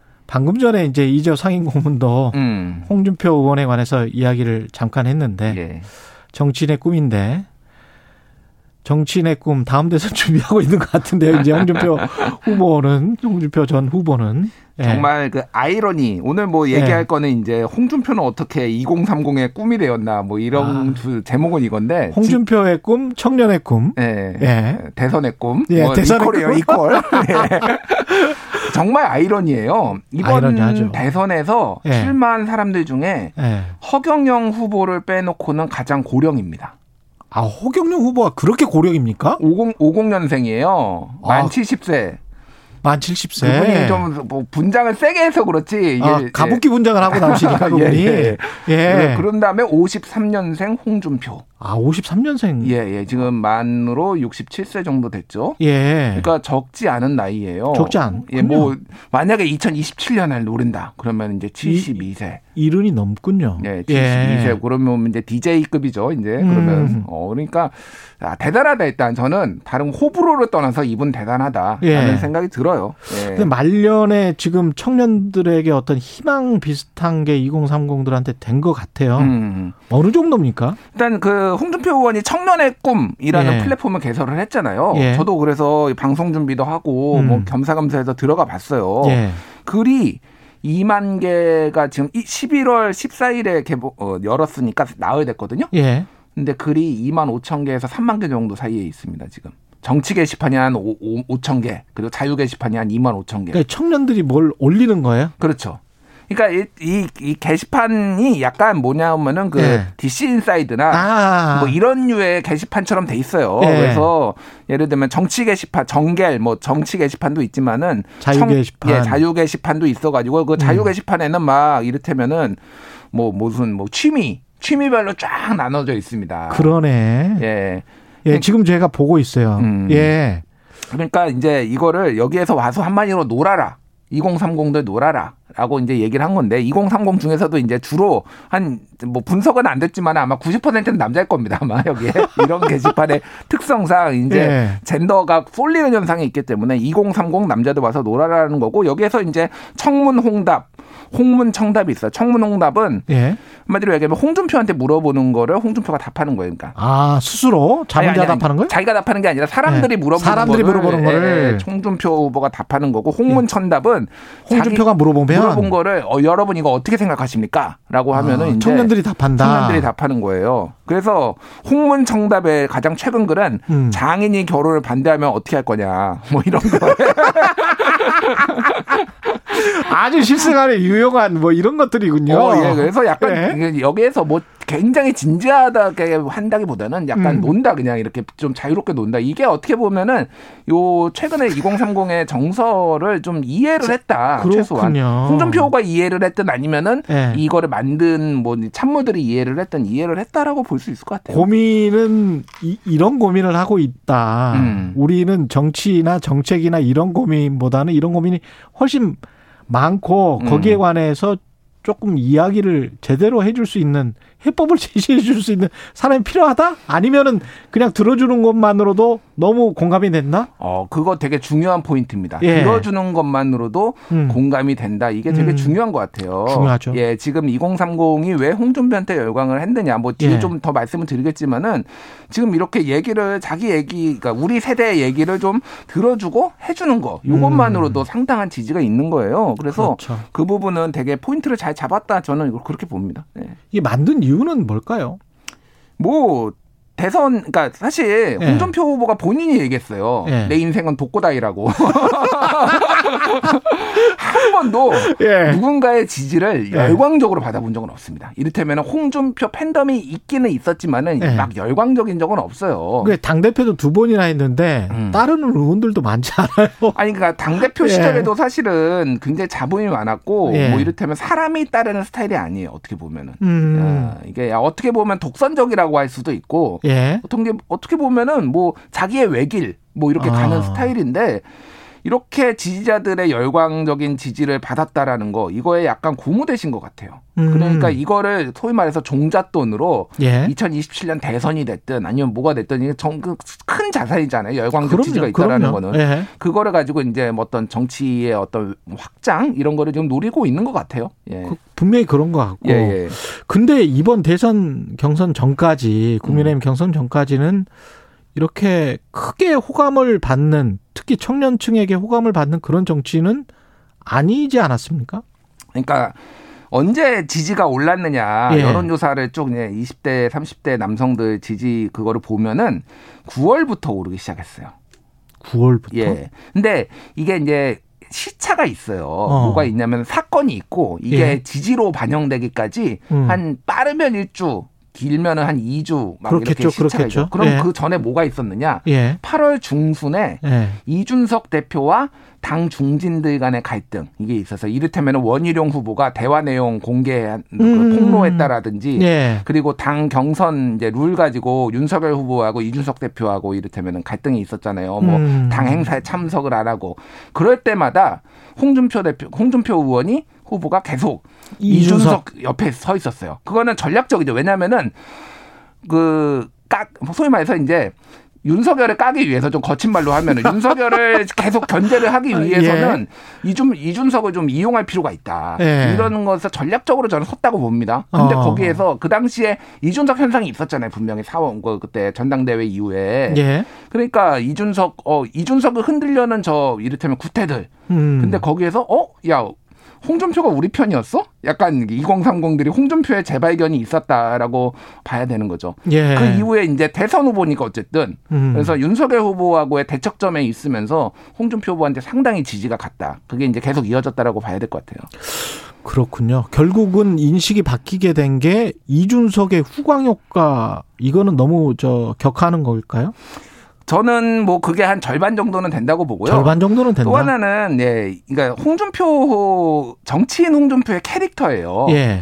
방금 전에 이제 이저 상임 고문도 음. 홍준표 의원에 관해서 이야기를 잠깐 했는데 예. 정치인의 꿈인데 정치인의 꿈 다음 대선 준비하고 있는 것 같은데요. 이제 홍준표 후보는 홍준표 전 후보는 예. 정말 그 아이러니 오늘 뭐 얘기할 예. 거는 이제 홍준표는 어떻게 2030의 꿈이 되었나 뭐 이런 주 제목은 이건데 홍준표의 꿈, 청년의 꿈. 예. 예. 대선의 꿈. 예, 뭐 대선의 이퀄이에요, 꿈. 이퀄. 예. 정말 아이러니예요. 이번 아이러니하죠. 대선에서 예. 출마한 사람들 중에 예. 허경영 후보를 빼놓고는 가장 고령입니다. 아, 허경영 후보가 그렇게 고령입니까? 50, 50년생이에요. 만 아. 70세. 만 70세. 그분이 좀 뭐 분장을 세게 해서 그렇지. 이게 아, 가부키 분장을 하고 나오시니까 그분이. 예, 예. 예. 네, 그런 다음에 53년생 홍준표. 아, 53년생. 예, 예. 지금 만으로 67세 정도 됐죠. 예. 그러니까 적지 않은 나이예요. 적지 않군요. 예, 뭐 만약에 2027년을 노린다. 그러면 이제 72세. 이른이 넘군요. 예, 72세. 그러면 이제 DJ급이죠. 이제 그러면 음. 어 그러니까 아, 대단하다 일단 저는 다른 호불호를 떠나서 이분 대단하다라는 예. 생각이 들어요. 예. 근데 말년에 지금 청년들에게 어떤 희망 비슷한 게 2030들한테 된 것 같아요. 음. 어느 정도입니까? 일단 그 홍준표 의원이 청년의 꿈이라는 예. 플랫폼을 개설을 했잖아요. 예. 저도 그래서 방송 준비도 하고 음. 뭐 겸사겸사해서 들어가 봤어요. 예. 글이 2만 개가 지금 이 11월 14일에 개보, 어, 열었으니까 나흘 됐거든요. 예. 근데 글이 2만 5천 개에서 3만 개 정도 사이에 있습니다, 지금. 정치 게시판이 한 5, 5천 개, 그리고 자유 게시판이 한 2만 5천 개. 그러니까 청년들이 뭘 올리는 거예요? 그렇죠. 그러니까 이, 이, 이 게시판이 약간 뭐냐면은 그 예. DC 인사이드나 아. 뭐 이런 류의 게시판처럼 돼 있어요. 예. 그래서 예를 들면 정치 게시판, 정겔 뭐 정치 게시판도 있지만은 자유 청- 게시판. 예, 자유 게시판도 있어가지고 그 자유 음. 게시판에는 막 이를테면은 뭐 무슨 뭐 취미 취미별로 쫙 나눠져 있습니다. 그러네. 예. 예, 지금 제가 보고 있어요. 음. 예. 그러니까 이제 이거를 여기에서 와서 한마디로 놀아라. 2030들 놀아라. 라고 이제 얘기를 한 건데 2030 중에서도 이제 주로 한 뭐 분석은 안 됐지만 아마 90%는 남자일 겁니다 아마 여기에 이런 게시판의 특성상 이제 예. 젠더가 쏠리는 현상이 있기 때문에 2030 남자들 와서 놀아라는 거고 여기에서 이제 청문 홍답 홍문 청답이 있어요 청문 홍답은 예. 한마디로 얘기하면 홍준표한테 물어보는 거를 홍준표가 답하는 거예요 그러니까 아 스스로 자문자 아니. 답하는 거예요? 자기가 답하는 게 아니라 사람들이 네. 물어보는 사람들이 거를, 물어보는 거를. 예, 예, 홍준표 후보가 답하는 거고 홍문천답은 홍준표가 물어보면 물어본 거를 어, 여러분 이거 어떻게 생각하십니까?라고 하면은 아, 이제 청년들이 답한다. 청년들이 답하는 거예요. 그래서 홍문청답의 가장 최근 글은 음. 장인이 결혼을 반대하면 어떻게 할 거냐 뭐 이런 거. 아주 실생활에 유용한 뭐 이런 것들이군요. 어, 예. 그래서 약간 예. 여기에서 뭐 굉장히 진지하다게 한다기보다는 약간 음. 논다 그냥 이렇게 좀 자유롭게 논다. 이게 어떻게 보면은 요 최근에 2030의 정서를 좀 이해를 했다. 최소한 그렇군요. 홍준표가 이해를 했든 아니면은 예. 이거를 만든 뭐 참모들이 이해를 했든 이해를 했다라고 볼 수 있을 것 같아요. 고민은 이, 런 고민을 하고 있다. 음. 우리는 정치나 정책이나 이런 고민보다는 이런 고민이 훨씬 많고 음. 거기에 관해서 조금 이야기를 제대로 해줄 수 있는 해법을 제시해 줄 수 있는 사람이 필요하다? 아니면은 그냥 들어주는 것만으로도 너무 공감이 됐나? 어, 그거 되게 중요한 포인트입니다. 예. 들어주는 것만으로도 음. 공감이 된다. 이게 되게 음. 중요한 것 같아요. 중요하죠. 예, 지금 2030이 왜 홍준표한테 열광을 했느냐. 뭐 뒤에 예. 좀더 말씀을 드리겠지만은 지금 이렇게 얘기를 자기 얘기, 그러니까 우리 세대의 얘기를 좀 들어주고 해주는 거. 이것만으로도 상당한 지지가 있는 거예요. 그래서 음. 그렇죠. 그 부분은 되게 포인트를 잘 잡았다. 저는 이걸 그렇게 봅니다. 예. 이게 만든 이유는 뭘까요? 뭐 대선 그러니까 사실 예. 홍준표 후보가 본인이 얘기했어요. 예. 내 인생은 독고다이라고. 한 번도 예. 누군가의 지지를 예. 열광적으로 받아본 적은 없습니다. 이를테면 홍준표 팬덤이 있기는 있었지만은 예. 막 열광적인 적은 없어요. 그 당대표도 두 번이나 했는데 음. 다른 의원들도 많지 않아요. 아니 그러니까 당 대표 예. 시절에도 사실은 굉장히 자본이 많았고 예. 뭐 이를테면 사람이 따르는 스타일이 아니에요. 어떻게 보면은 음. 야, 이게 어떻게 보면 독선적이라고 할 수도 있고 예. 어떻게 어떻게 보면은 뭐 자기의 외길 뭐 이렇게 아. 가는 스타일인데 이렇게 지지자들의 열광적인 지지를 받았다라는 거 이거에 약간 고무되신 것 같아요. 음. 그러니까 이거를 소위 말해서 종잣돈으로 예. 2027년 대선이 됐든 아니면 뭐가 됐든 이게 정- 그큰 자산이잖아요. 열광적 그럼요, 지지가 있다라는 그럼요. 거는 예. 그거를 가지고 이제 뭐 어떤 정치의 어떤 확장 이런 거를 좀 노리고 있는 것 같아요. 예. 그 분명히 그런 것 같고. 예, 예. 근데 이번 대선 경선 전까지 국민의힘 음. 경선 전까지는 이렇게 크게 호감을 받는 특히 청년층에게 호감을 받는 그런 정치는 아니지 않았습니까? 그러니까 언제 지지가 올랐느냐 예. 여론조사를 쭉 이제 20대 30대 남성들 지지 그거를 보면은 9월부터 오르기 시작했어요. 9월부터. 예. 근데 이게 이제 시차가 있어요. 뭐가 있냐면 사건이 있고 이게 예. 지지로 반영되기까지 음. 한 빠르면 1주, 길면은 한 2주 막 그렇겠죠, 이렇게 시차가 그렇겠죠. 있죠. 그럼 예. 그 전에 뭐가 있었느냐? 예. 8월 중순에 예. 이준석 대표와 당 중진들 간의 갈등 이게 있어서 이를테면 원희룡 후보가 대화 내용 공개한 그 음. 폭로했다라든지 예. 그리고 당 경선 이제 룰 가지고 윤석열 후보하고 이준석 대표하고 이를테면 갈등이 있었잖아요. 뭐 음. 당 행사에 참석을 안 하고 그럴 때마다 홍준표 대표 홍준표 의원이 후보가 계속 이준석. 이준석 옆에 서 있었어요. 그거는 전략적이죠. 왜냐하면은 그깍 소위 말해서 이제 윤석열을 까기 위해서 좀 거친 말로 하면은 윤석열을 계속 견제를 하기 위해서는 이준 이준석을 좀 이용할 필요가 있다. 예. 이런 것을 전략적으로 저는 섰다고 봅니다. 근데 어. 거기에서 그 당시에 이준석 현상이 있었잖아요. 분명히 사원 그 그때 전당대회 이후에. 예. 그러니까 이준석 어 이준석을 흔들려는 저 이를테면 구태들. 음. 근데 거기에서 어 야 홍준표가 우리 편이었어? 약간 2030들이 홍준표의 재발견이 있었다라고 봐야 되는 거죠. 예. 그 이후에 이제 대선 후보니까 어쨌든 음. 그래서 윤석열 후보하고의 대척점에 있으면서 홍준표 후보한테 상당히 지지가 갔다. 그게 이제 계속 이어졌다라고 봐야 될 것 같아요. 그렇군요. 결국은 인식이 바뀌게 된 게 이준석의 후광 효과 이거는 너무 저 격하는 걸까요? 저는 뭐 그게 한 절반 정도는 된다고 보고요. 절반 정도는 된다. 또 하나는 예, 그러니까 홍준표 정치인 홍준표의 캐릭터예요. 예.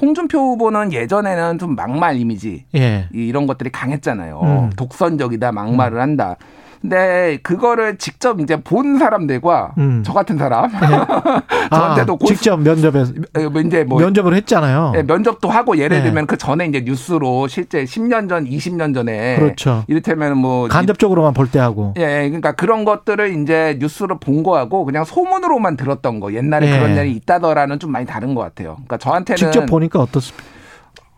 홍준표 후보는 예전에는 좀 막말 이미지 예. 이런 것들이 강했잖아요. 음. 독선적이다, 막말을 한다. 근데 그거를 직접 이제 본 사람들과 음. 저 같은 사람 아, 저한테도 고수- 직접 면접에서 예, 뭐 이제 뭐 면접을 했잖아요. 예, 면접도 하고 예를 네. 들면 그 전에 이제 뉴스로 실제 10년 전, 20년 전에 그렇죠. 이를테면 뭐 간접적으로만 볼 때 하고. 예, 그러니까 그런 것들을 이제 뉴스로 본 거하고 그냥 소문으로만 들었던 거 옛날에 예. 그런 일이 있다더라는 좀 많이 다른 것 같아요. 그러니까 저한테는 직접 보니까 어떻습니까?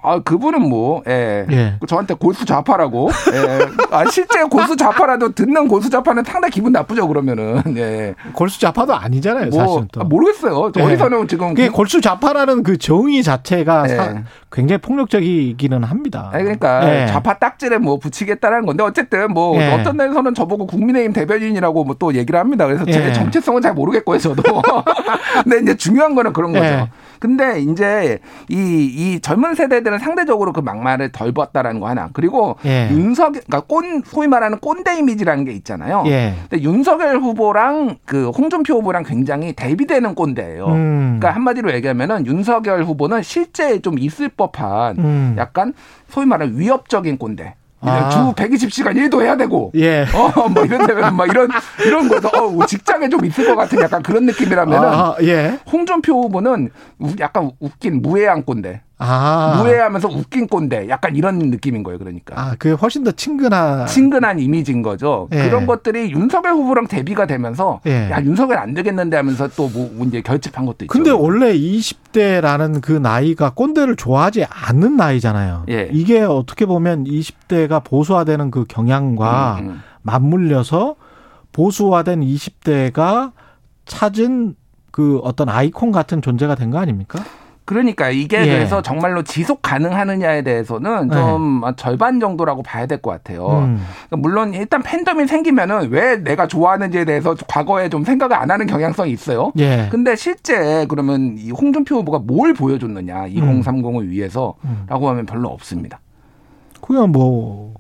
아 그분은 뭐 예. 예. 저한테 고수 좌파라고 예. 아 실제 고수 좌파라도 듣는 고수 좌파는 상당히 기분 나쁘죠 그러면은 예. 골수 좌파도 아니잖아요, 뭐 사실은 또. 아, 모르겠어요. 예. 어디서는 지금 그게 골수 좌파라는 그 정의 자체가 예. 사- 굉장히 폭력적이기는 합니다. 아니 그러니까 예. 좌파 딱지를 뭐 붙이겠다라는 건데 어쨌든 뭐 예. 어떤 데서는 저보고 국민의힘 대변인이라고 뭐 또 얘기를 합니다. 그래서 제 예. 정체성은 잘 모르겠고요, 저도. 근데 이제 중요한 거는 그런 거죠. 예. 근데 이제 이, 이 젊은 세대들은 상대적으로 그 막말을 덜 봤다라는 거 하나. 그리고 예. 윤석, 그러니까 꼰, 소위 말하는 꼰대 이미지라는 게 있잖아요. 예. 근데 윤석열 후보랑 그 홍준표 후보랑 굉장히 대비되는 꼰대예요. 음. 그러니까 한마디로 얘기하면은 윤석열 후보는 실제 좀 있을 법한 음. 약간 소위 말하는 위협적인 꼰대. 아. 주 120시간 일도 해야 되고. 예. 어, 뭐 이런 데면 막 이런, 이런 거서 어, 직장에 좀 있을 것 같은 약간 그런 느낌이라면은. 아, 예. 홍준표 후보는 우- 약간 웃긴 무해한 꼰대. 아. 무해하면서 웃긴 꼰대. 약간 이런 느낌인 거예요, 그러니까. 아, 그게 훨씬 더 친근한. 친근한 이미지인 거죠. 예. 그런 것들이 윤석열 후보랑 대비가 되면서 예. 야 윤석열 안 되겠는데 하면서 또뭐 이제 결집한 것도 있죠. 근데 원래 20대라는 그 나이가 꼰대를 좋아하지 않는 나이잖아요. 예. 이게 어떻게 보면 20대가 보수화되는 그 경향과 음, 음. 맞물려서 보수화된 20대가 찾은 그 어떤 아이콘 같은 존재가 된 거 아닙니까? 그러니까 이게 예. 그래서 정말로 지속 가능하느냐에 대해서는 좀 절반 정도라고 봐야 될 것 같아요. 음. 그러니까 물론 일단 팬덤이 생기면은 왜 내가 좋아하는지에 대해서 과거에 좀 생각을 안 하는 경향성이 있어요. 예. 근데 실제 그러면 이 홍준표 후보가 뭘 보여줬느냐 음. 2030을 위해서라고 하면 별로 없습니다. 그냥 뭐,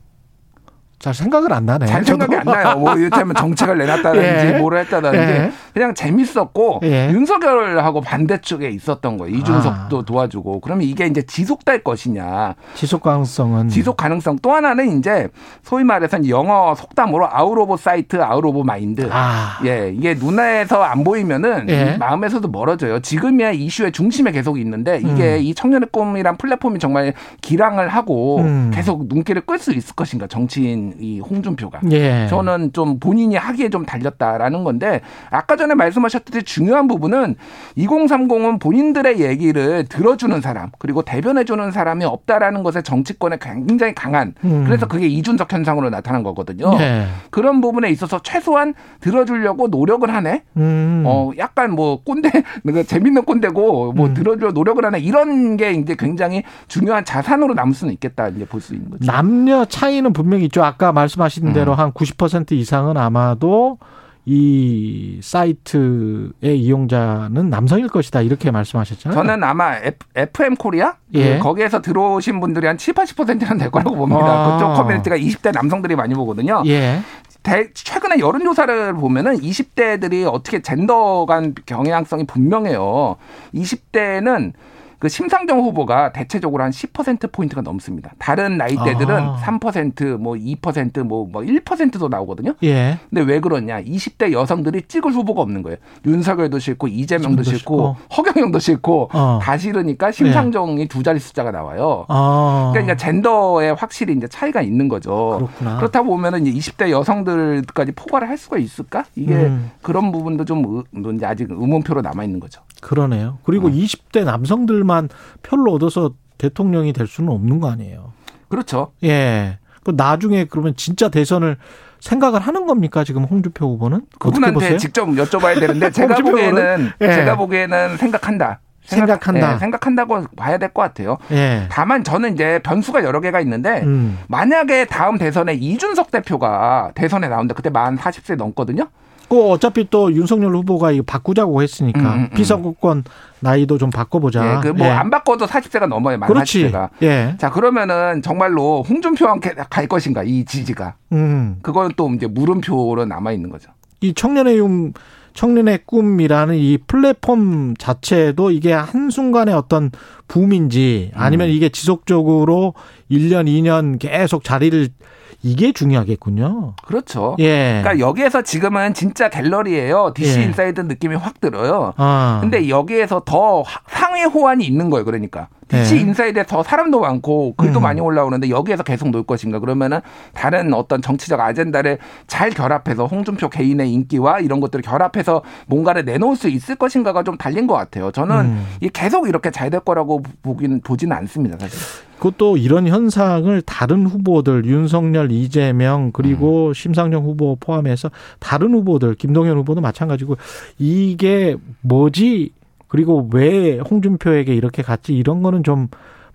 잘 생각을 안 나네. 잘 생각이 안 나요. 뭐 이를테면 정책을 내놨다든지 예. 뭐를 했다든지 예. 그냥 재밌었고 예. 윤석열하고 반대쪽에 있었던 거예요. 이준석도 아. 도와주고 그러면 이게 이제 지속될 것이냐. 지속 가능성은. 지속 가능성 또 하나는 이제 소위 말해서 영어 속담으로 out of sight, out of mind. 아. 예, 이게 눈에서 안 보이면은 예. 마음에서도 멀어져요. 지금이야 이슈의 중심에 계속 있는데 이게 음. 이 청년의 꿈이란 플랫폼이 정말 기량을 하고 음. 계속 눈길을 끌 수 있을 것인가 정치인 이 홍준표가. 예. 저는 좀 본인이 하기에 좀 달렸다라는 건데 아까 전에 말씀하셨듯이 중요한 부분은 2030은 본인들의 얘기를 들어주는 사람 그리고 대변해주는 사람이 없다라는 것에 정치권에 굉장히 강한 음. 그래서 그게 이준석 현상으로 나타난 거거든요. 예. 그런 부분에 있어서 최소한 들어주려고 노력을 하네. 음. 어 약간 뭐 꼰대 그 재밌는 꼰대고 뭐 음. 들어주려 노력을 하네 이런 게 이제 굉장히 중요한 자산으로 남을 수는 있겠다 이제 볼 수 있는 거죠. 남녀 차이는 분명히 있죠. 아까 말씀하신 음. 대로 한90% 이상은 아마도 이 사이트의 이용자는 남성일 것이다. 이렇게 말씀하셨잖아요. 저는 아마 F, m 코리아 예. 그 거기에서 들어오신 분들이 한 7, 80%는 될 거라고 봅니다. 아. 그쪽 커뮤니티가 20대 남성들이 많이 보거든요. 예. 대- 최근에 여론조사를 보면은 20대들이 어떻게 젠더 간 경향성이 분명해요. 20대는 그 심상정 후보가 대체적으로 한 10%포인트가 넘습니다. 다른 나이대들은 아. 3%, 뭐 2%, 뭐, 뭐 1%도 나오거든요. 예. 근데 왜 그러냐? 20대 여성들이 찍을 후보가 없는 거예요. 윤석열도 싫고 이재명도 이재명도 싫고 허경영도 싫고 어. 다 싫으니까 심상정이 두 자리 숫자가 나와요. 아. 그러니까 젠더에 확실히 이제 차이가 있는 거죠. 그렇구나. 그렇다 보면은 이제 20대 여성들까지 포괄을 할 수가 있을까? 이게 음. 그런 부분도 좀 의- 뭐 아직 의문표로 남아 있는 거죠. 그러네요. 그리고 어. 20대 남성들만 표를 얻어서 대통령이 될 수는 없는 거 아니에요. 그렇죠. 예. 그 나중에 그러면 진짜 대선을 생각을 하는 겁니까? 지금 홍준표 후보는? 그분한테? 직접 여쭤봐야 되는데 제가 보기에는? 예. 제가 보기에는 생각한다. 생각 한다. 예, 생각한다고 봐야 될 것 같아요. 예. 다만 저는 이제 변수가 여러 개가 있는데 음. 만약에 다음 대선에 이준석 대표가 대선에 나온다. 그때 만 40세 넘거든요. 그 어차피 또 윤석열 후보가 이거 바꾸자고 했으니까 음, 음, 음. 비선거권 나이도 좀 바꿔보자. 예, 그 뭐안 바꿔도 40세가 넘어요. 만 그렇지. 40세가. 예. 자, 그러면은 정말로 홍준표와 함께 갈 것인가, 이 지지가. 음. 그건 또 이제 물음표로 남아 있는 거죠. 이 청년의힘 청년의 꿈이라는 이 플랫폼 자체도 이게 한순간의 어떤 붐인지 아니면 이게 지속적으로 1년, 2년 계속 자리를 이게 중요하겠군요. 그렇죠. 예. 그러니까 여기에서 지금은 진짜 갤러리예요. DC 예. 인사이드 느낌이 확 들어요. 아. 근데 여기에서 더 하- 상위 호환이 있는 거예요. 그러니까 DC 예. 인사이드에 더 사람도 많고 글도 음. 많이 올라오는데 여기에서 계속 놀 것인가? 그러면은 다른 어떤 정치적 아젠다를 잘 결합해서 홍준표 개인의 인기와 이런 것들을 결합해서 뭔가를 내놓을 수 있을 것인가가 좀 달린 것 같아요. 저는 음. 이 계속 이렇게 잘 될 거라고 보긴 보지는 않습니다. 사실. 그것도 이런 현상을 다른 후보들 윤석열, 이재명 그리고 음. 심상정 후보 포함해서 다른 후보들 김동연 후보도 마찬가지고 이게 뭐지 그리고 왜 홍준표에게 이렇게 갔지 이런 거는 좀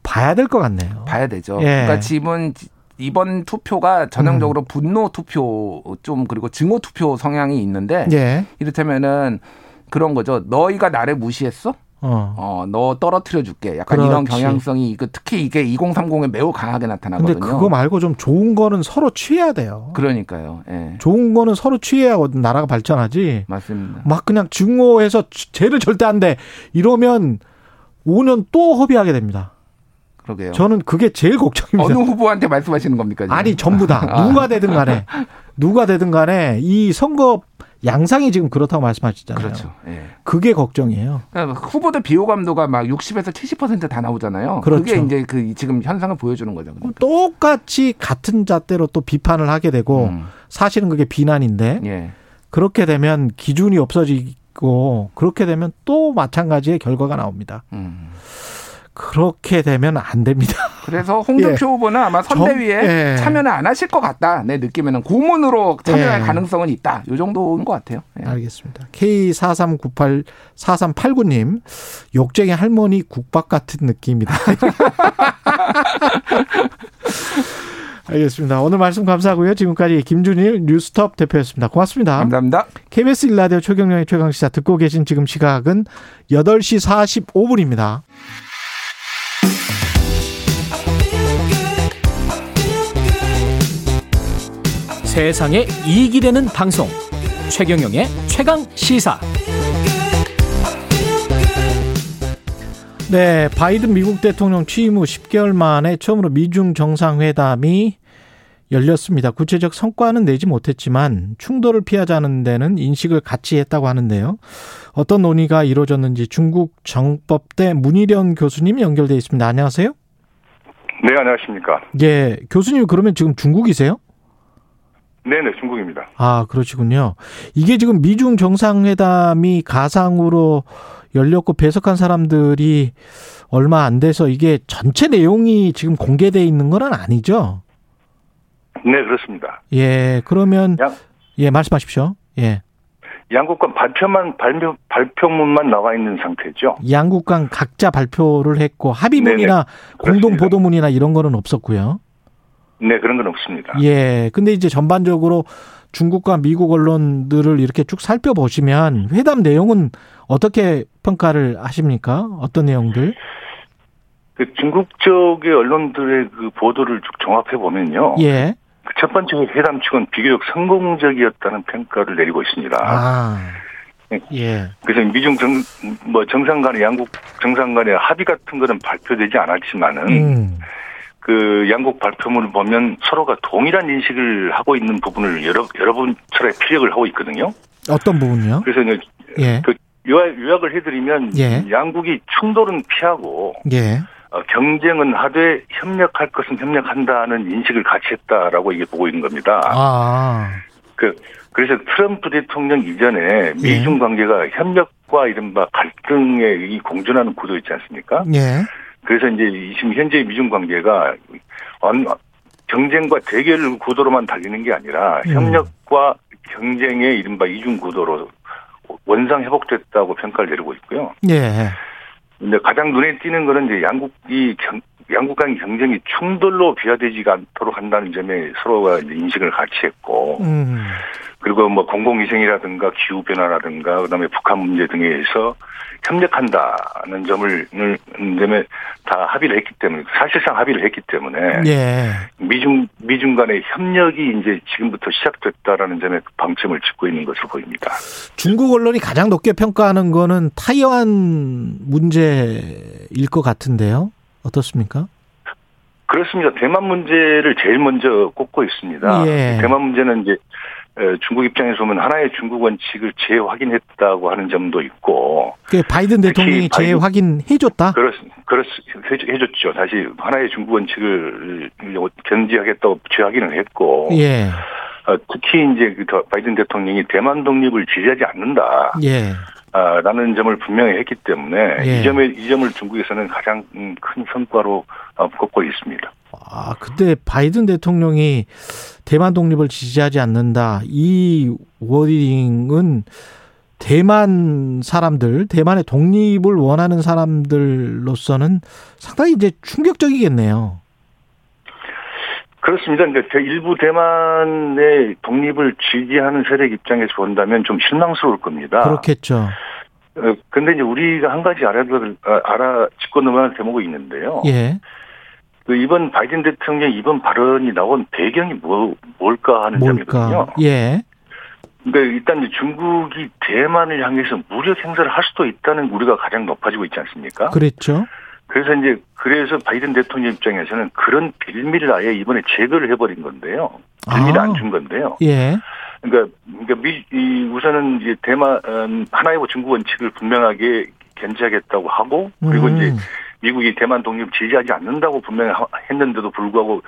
봐야 될 것 같네요. 봐야 되죠. 예. 그러니까 지금 이번 투표가 전형적으로 분노 투표 좀 그리고 증오 투표 성향이 있는데 예. 이를테면은 그런 거죠. 너희가 나를 무시했어? 어. 어, 너 떨어뜨려 줄게. 약간 이런 그렇지. 경향성이 그 특히 이게 2030에 매우 강하게 근데 나타나거든요. 그거 말고 좀 좋은 거는 서로 취해야 돼요. 그러니까요. 예. 좋은 거는 서로 취해야 나라가 발전하지. 맞습니다. 막 그냥 증오해서 죄를 절대 안 돼. 이러면 5년 또 허비하게 됩니다. 그러게요. 저는 그게 제일 걱정입니다. 어느 후보한테 말씀하시는 겁니까? 지금? 아니 전부 다 아. 누가 되든 간에 누가 되든 간에 이 선거 양상이 지금 그렇다고 말씀하셨잖아요. 그렇죠. 예. 그게 걱정이에요. 그러니까 후보들 비호감도가 막 60에서 70%다 나오잖아요. 그렇죠. 게 이제 그 지금 현상을 보여주는 거죠. 그러니까. 똑같이 같은 잣대로 또 비판을 하게 되고 음. 사실은 그게 비난인데 예. 그렇게 되면 기준이 없어지고 그렇게 되면 또 마찬가지의 결과가 나옵니다. 음. 그렇게 되면 안 됩니다. 그래서 홍준표 예. 후보는 아마 선대위에 정- 예. 참여는 안 하실 것 같다. 내 느낌에는 고문으로 참여할 예. 가능성은 있다. 요 정도인 것 같아요. 예. 알겠습니다. K4398 4389님 욕쟁이 할머니 국밥 같은 느낌이다. 알겠습니다. 오늘 말씀 감사하고요. 지금까지 김준일 뉴스톱 대표였습니다. 고맙습니다. 감사합니다. KBS 일라디오 최경영의 최강시사 듣고 계신 지금 시각은 8시 45분입니다. 세상에 이익이 되는 방송 최경영의 최강 시사 네, 바이든 미국 대통령 취임 후 10개월 만에 처음으로 미중 정상회담이 열렸습니다. 구체적 성과는 내지 못했지만 충돌을 피하자는 데는 인식을 같이 했다고 하는데요. 어떤 논의가 이루어졌는지 중국 정법대 문희련 교수님 연결돼 있습니다. 안녕하세요. 네, 안녕하십니까. 예, 교수님 그러면 지금 중국이세요? 네네, 중국입니다. 아, 그러시군요. 이게 지금 미중 정상회담이 가상으로 열렸고 배석한 사람들이 얼마 안 돼서 이게 전체 내용이 지금 공개돼 있는 건 아니죠? 네, 그렇습니다. 예, 그러면 양, 예, 말씀하십시오. 예. 양국 간 발표만, 발표, 발표문만 나와 있는 상태죠. 양국 간 각자 발표를 했고 합의문이나 공동 보도문이나 이런 거는 없었고요. 네, 그런 건 없습니다. 예. 근데 이제 전반적으로 중국과 미국 언론들을 이렇게 쭉 살펴보시면 회담 내용은 어떻게 평가를 하십니까? 어떤 내용들? 그 중국 쪽의 언론들의 그 보도를 쭉 종합해 보면요. 예. 그 첫 번째 회담 측은 비교적 성공적이었다는 평가를 내리고 있습니다. 아. 예. 그래서 미중 정, 뭐 정상 간의 양국 정상 간의 합의 같은 거는 발표되지 않았지만은 음. 그 양국 발표문을 보면 서로가 동일한 인식을 하고 있는 부분을 여러 여러 분처럼 피력을 하고 있거든요. 어떤 부분요? 그래서 이제 예. 그 요약, 요약 을 해드리면 예. 양국이 충돌은 피하고 예. 어, 경쟁은 하되 협력할 것은 협력한다는 인식을 같이 했다라고 이게 보고 있는 겁니다. 아. 그 그래서 트럼프 대통령 이전에 예. 미중 관계가 협력과 이른바 갈등에 이 공존하는 구도 있지 않습니까? 예. 그래서 이제 이 지금 현재 미중 관계가 언- 경쟁과 대결 구도로만 달리는 게 아니라 음. 협력과 경쟁의 이른바 이중 구도로 원상 회복됐다고 평가를 내리고 있고요. 예. 근데 가장 눈에 띄는 거는 이제 양국이 경- 양국 간 경쟁이 충돌로 비화되지가 않도록 한다는 점에 서로가 인식을 같이 했고 음. 그리고 뭐 공공위생이라든가 기후 변화라든가 그다음에 북한 문제 등에서 협력한다는 점을 점에 다 합의를 했기 때문에 사실상 합의를 했기 때문에 예. 미중 미중 간의 협력이 이제 지금부터 시작됐다라는 점에 방점을 찍고 있는 것으로 보입니다. 중국 언론이 가장 높게 평가하는 거는 타이완 문제일 것 같은데요. 어떻습니까? 그렇습니다. 대만 문제를 제일 먼저 꼽고 있습니다. 예. 대만 문제는 이제 에, 중국 입장에서 보면 하나의 중국 원칙을 재확인했다고 하는 점도 있고 그 바이든 대통령이 재확인해줬다. 그렇, 그렇, 해줬- 해줬죠. 다시 하나의 중국 원칙을 견지하겠다고 재확인을 했고, 예. 어, 특히 이제 그 더- 바이든 대통령이 대만 독립을 지지하지 않는다. 예. 아, 라는 점을 분명히 했기 때문에 예. 이 점에 이 점을 중국에서는 가장 음, 큰 성과로 어, 꼽고 있습니다. 아, 근데 바이든 대통령이 대만 독립을 지지하지 않는다. 이 워딩은 대만 사람들, 대만의 독립을 원하는 사람들로서는 상당히 이제 충격적이겠네요. 그렇습니다. 대- 일부 대만의 독립을 지지하는 세력 입장에서 본다면 좀 실망스러울 겁니다. 그렇겠죠. 어, 근데 이제 우리가 한 가지 알아, 알아 짚고 넘어갈 대목이 있는데요. 예. 그 이번 바이든 대통령 이번 발언이 나온 배경이 뭐, 뭘까 하는 점이거든요. 뭘까? 예. 그러니까 일단 이제 중국이 대만을 향해서 무력 행사를 할 수도 있다는 우리가 가장 높아지고 있지 않습니까? 그랬죠. 그래서 이제 그래서 바이든 대통령 입장에서는 그런 빌미를 아예 이번에 제거를 해버린 건데요. 빌미를 아. 안준 건데요. 예. 그러니까, 그러니까 미, 이 우선은 이제 대만 음, 하나의 뭐 중국 원칙을 분명하게 견지하겠다고 하고 그리고 음. 이제 미국이 대만 독립 지지하지 않는다고 분명히 하- 했는데도 불구하고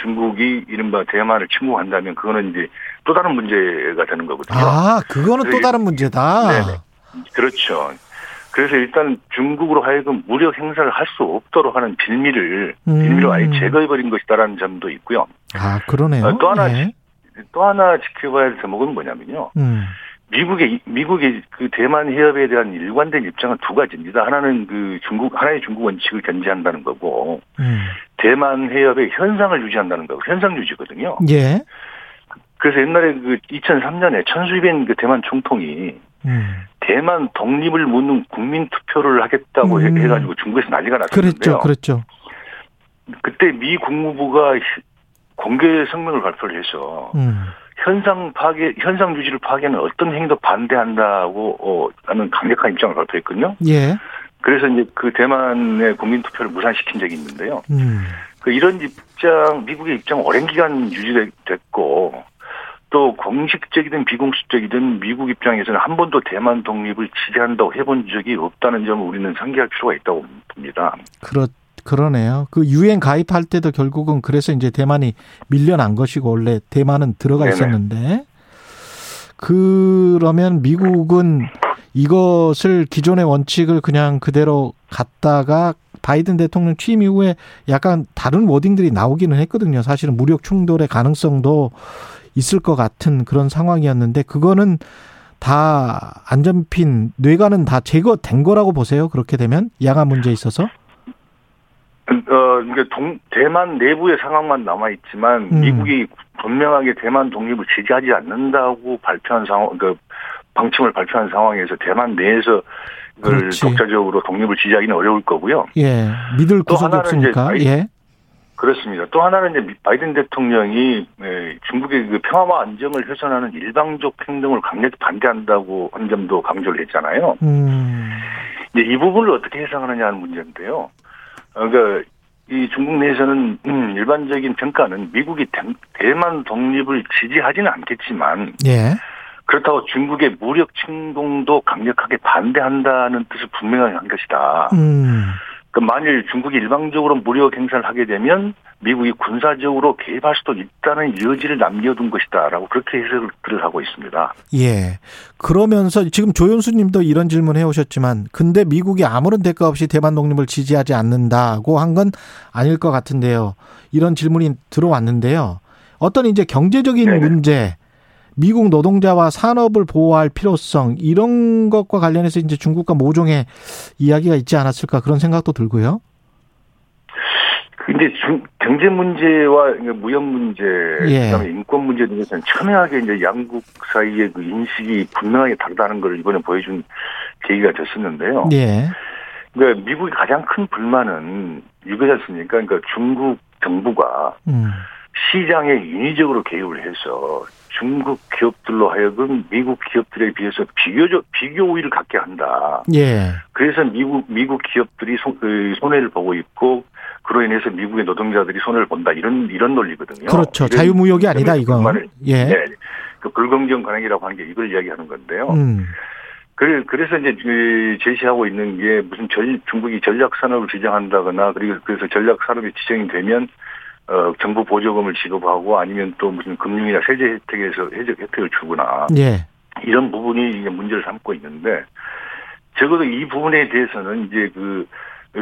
중국이 이른바 대만을 침공한다면 그거는 이제 또 다른 문제가 되는 거거든요. 아, 그거는 또 다른 문제다. 네네. 그렇죠. 그래서 일단 중국으로 하여금 무력 행사를 할 수 없도록 하는 빌미를 음. 빌미로 아예 제거해 버린 것이다라는 점도 있고요. 아, 그러네요. 어, 또 하나 예. 또 하나 지켜봐야 할 대목은 뭐냐면요. 음. 미국의 미국의 그 대만 해협에 대한 일관된 입장은 두 가지입니다. 하나는 그 중국 하나의 중국 원칙을 견지한다는 거고 음. 대만 해협의 현상을 유지한다는 거고 현상 유지거든요. 예. 그래서 옛날에 그 2003년에 천수이벤 그 대만 총통이 음. 대만 독립을 묻는 국민 투표를 하겠다고 해- 음. 해가지고 중국에서 난리가 났었는데요. 그랬죠. 그랬죠. 그때 미 국무부가 공개 성명을 발표를 해서 음. 현상 파괴, 현상 유지를 파괴하는 어떤 행위도 반대한다고 어, 하는 강력한 입장을 발표했거든요. 예. 그래서 이제 그 대만의 국민 투표를 무산시킨 적이 있는데요. 음. 그 이런 입장, 미국의 입장은 오랜 기간 유지됐고 또 공식적이든 비공식적이든 미국 입장에서는 한 번도 대만 독립을 지지한다고 해본 적이 없다는 점을 우리는 상기할 필요가 있다고 봅니다. 그렇 그러네요. 그 유엔 가입할 때도 결국은 그래서 이제 대만이 밀려난 것이고 원래 대만은 들어가 네네. 있었는데 그러면 미국은 이것을 기존의 원칙을 그냥 그대로 갔다가 바이든 대통령 취임 이후에 약간 다른 워딩들이 나오기는 했거든요. 사실은 무력 충돌의 가능성도 있을 것 같은 그런 상황이었는데 그거는 다 안전핀 뇌관은 다 제거된 거라고 보세요. 그렇게 되면 양안 문제에 있어서. 어, 그러니까 동, 대만 내부의 상황만 남아 있지만 음. 미국이 분명하게 대만 독립을 지지하지 않는다고 발표한 상황, 그 방침을 발표한 상황에서 대만 내에서 그걸 그렇지. 독자적으로 독립을 지지하기는 어려울 거고요. 예, 믿을 또 구석이 이제 없으니까. 바이- 예. 그렇습니다. 또 하나는 이제 미- 바이든 대통령이 에, 중국의 그 평화와 안정을 훼손하는 일방적 행동을 강력히 반대한다고 한 점도 강조를 했잖아요. 음, 이제 이 부분을 어떻게 해석하느냐 하는 문제인데요. 어, 그러니까 이 중국 내에서는 음, 일반적인 평가는 미국이 대, 대만 독립을 지지하지는 않겠지만 예. 그렇다고 중국의 무력 침공도 강력하게 반대한다는 뜻을 분명하게 한 것이다. 음, 그 만일 중국이 일방적으로 무력 행사를 하게 되면 미국이 군사적으로 개입할 수도 있다는 여지를 남겨둔 것이다라고 그렇게 해석을 하고 있습니다. 예. 그러면서 지금 조현수 님도 이런 질문 해 오셨지만, 근데 미국이 아무런 대가 없이 대만 독립을 지지하지 않는다고 한 건 아닐 것 같은데요. 이런 질문이 들어왔는데요. 어떤 이제 경제적인 네네. 문제, 미국 노동자와 산업을 보호할 필요성, 이런 것과 관련해서 이제 중국과 모종의 이야기가 있지 않았을까 그런 생각도 들고요. 이제 중, 경제 문제와 무역 문제, 예. 그다음에 인권 문제 등에서는 첨예하게 이제 양국 사이의 그 인식이 분명하게 다르다는 걸 이번에 보여준 계기가 됐었는데요. 예. 그러니까 미국의 가장 큰 불만은 이거지 않습니까? 그러니까 중국 정부가 음. 시장에 인위적으로 개입을 해서 중국 기업들로 하여금 미국 기업들에 비해서 비교적 비교 우위를 갖게 한다. 예. 그래서 미국 미국 기업들이 손, 그 손해를 보고 있고 그로 인해서 미국의 노동자들이 손해를 본다 이런 이런 논리거든요. 그렇죠. 자유무역이 아니다 이건. 예. 네. 그 불공정 관행이라고 하는 게 이걸 이야기하는 건데요. 음. 그래, 그래서 이제 그 제시하고 있는 게 무슨 전, 중국이 전략 산업을 지정한다거나 그리고 그래서 전략 산업이 지정이 되면 어, 정부 보조금을 지급하고 아니면 또 무슨 금융이나 세제 혜택에서 혜택, 혜택을 주거나 예. 이런 부분이 이제 문제를 삼고 있는데 적어도 이 부분에 대해서는 이제 그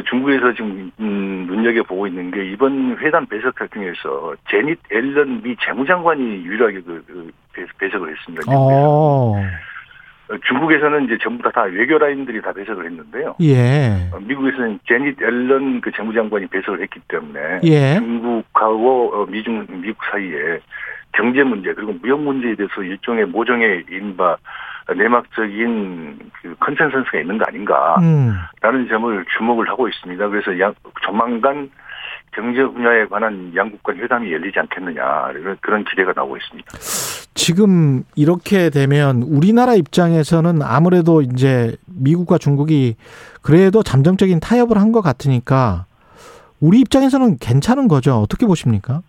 중국에서 지금 음, 눈여겨 보고 있는 게 이번 회담 배석 과정에서 제닛 앨런 미 재무장관이 유일하게 그, 그 배- 배석을 했습니다. 중국에서는 이제 전부 다, 다 외교 라인들이 다 배석을 했는데요. 예. 어, 미국에서는 재닛 옐런 그 재무장관이 배석을 했기 때문에 예. 중국하고 어, 미중 미국 사이에 경제 문제 그리고 무역 문제에 대해서 일종의 모종의 인바 내막적인 그 컨센서스가 있는 거 아닌가라는 음. 점을 주목을 하고 있습니다. 그래서 양, 조만간 경제 분야에 관한 양국 간 회담이 열리지 않겠느냐 그런 기대가 나오고 있습니다. 지금 이렇게 되면 우리나라 입장에서는 아무래도 이제 미국과 중국이 그래도 잠정적인 타협을 한 것 같으니까 우리 입장에서는 괜찮은 거죠. 어떻게 보십니까?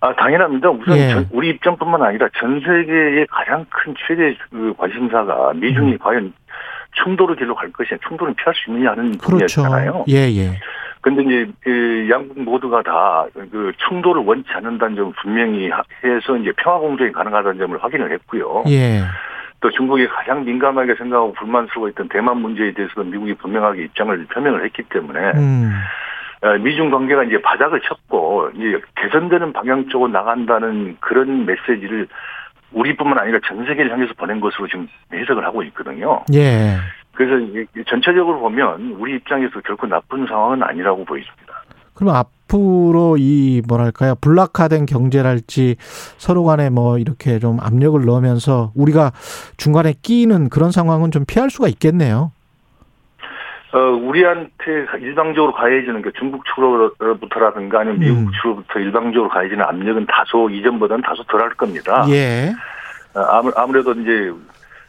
아, 당연합니다. 우선 예. 전- 우리 입장뿐만 아니라 전 세계의 가장 큰 최대 그 관심사가 미중이 과연 충돌을 길로 갈 것이냐, 충돌을 피할 수 있느냐 하는 그렇죠. 분야잖아요. 예, 예. 근데 이제 이 양국 모두가 다 그 충돌을 원치 않는다는 점을 분명히 하- 해서 이제 평화 공존이 가능하다는 점을 확인을 했고요. 예. 또 중국이 가장 민감하게 생각하고 불만스러워 했던 대만 문제에 대해서도 미국이 분명하게 입장을 표명을 했기 때문에 음. 어, 미중 관계가 이제 바닥을 쳤고 이제 개선되는 방향 쪽으로 나간다는 그런 메시지를 우리뿐만 아니라 전 세계를 향해서 보낸 것으로 지금 해석을 하고 있거든요. 예. 그래서 전체적으로 보면 우리 입장에서 결코 나쁜 상황은 아니라고 보입니다. 그럼 앞으로 이 뭐랄까요 블락화된 경제랄지 서로 간에 뭐 이렇게 좀 압력을 넣으면서 우리가 중간에 끼는 그런 상황은 좀 피할 수가 있겠네요. 어, 우리한테 일방적으로 가해지는 게 중국 측으로부터라든가 아니면 미국 음. 측으로부터 일방적으로 가해지는 압력은 다소 이전보다는 다소 덜 할 겁니다. 예. 어, 아무, 아무래도 이제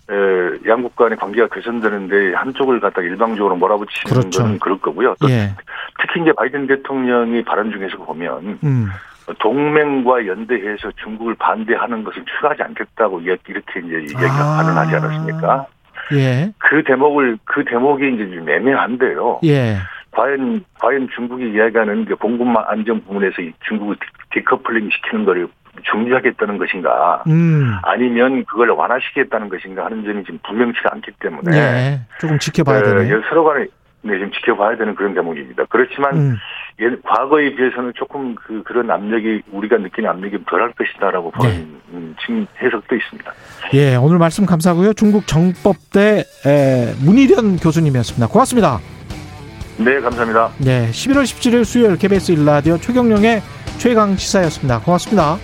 에, 양국 간의 관계가 개선되는데 한쪽을 갖다 일방적으로 몰아붙이는 그렇죠. 건 그럴 거고요. 또 예. 특히 이제 바이든 대통령이 발언 중에서 보면 음. 동맹과 연대해서 중국을 반대하는 것을 추가하지 않겠다고 이렇게 이제 얘기가 아. 발언하지 않았습니까? 예. 그 대목을 그 대목이 이제 좀 애매한데요. 예. 과연 과연 중국이 이야기하는 그 공급망 안정 부분에서 이 중국을 디- 디커플링 시키는 거를 중지하겠다는 것인가 음. 아니면 그걸 완화시키겠다는 것인가 하는 점이 지금 분명치가 않기 때문에 예. 조금 지켜봐야 어, 되네. 서로 간에 네, 좀 지켜봐야 되는 그런 대목입니다. 그렇지만 음. 예, 과거에 비해서는 조금 그 그런 압력이 우리가 느끼는 압력이 덜할 것이다라고 보는 네. 음, 지금 해석도 있습니다. 예, 오늘 말씀 감사하고요. 중국 정법대 에, 문희련 교수님이었습니다. 고맙습니다. 네, 감사합니다. 네, 11월 17일 수요일 KBS 일라디오 최경령의 최강 시사였습니다. 고맙습니다.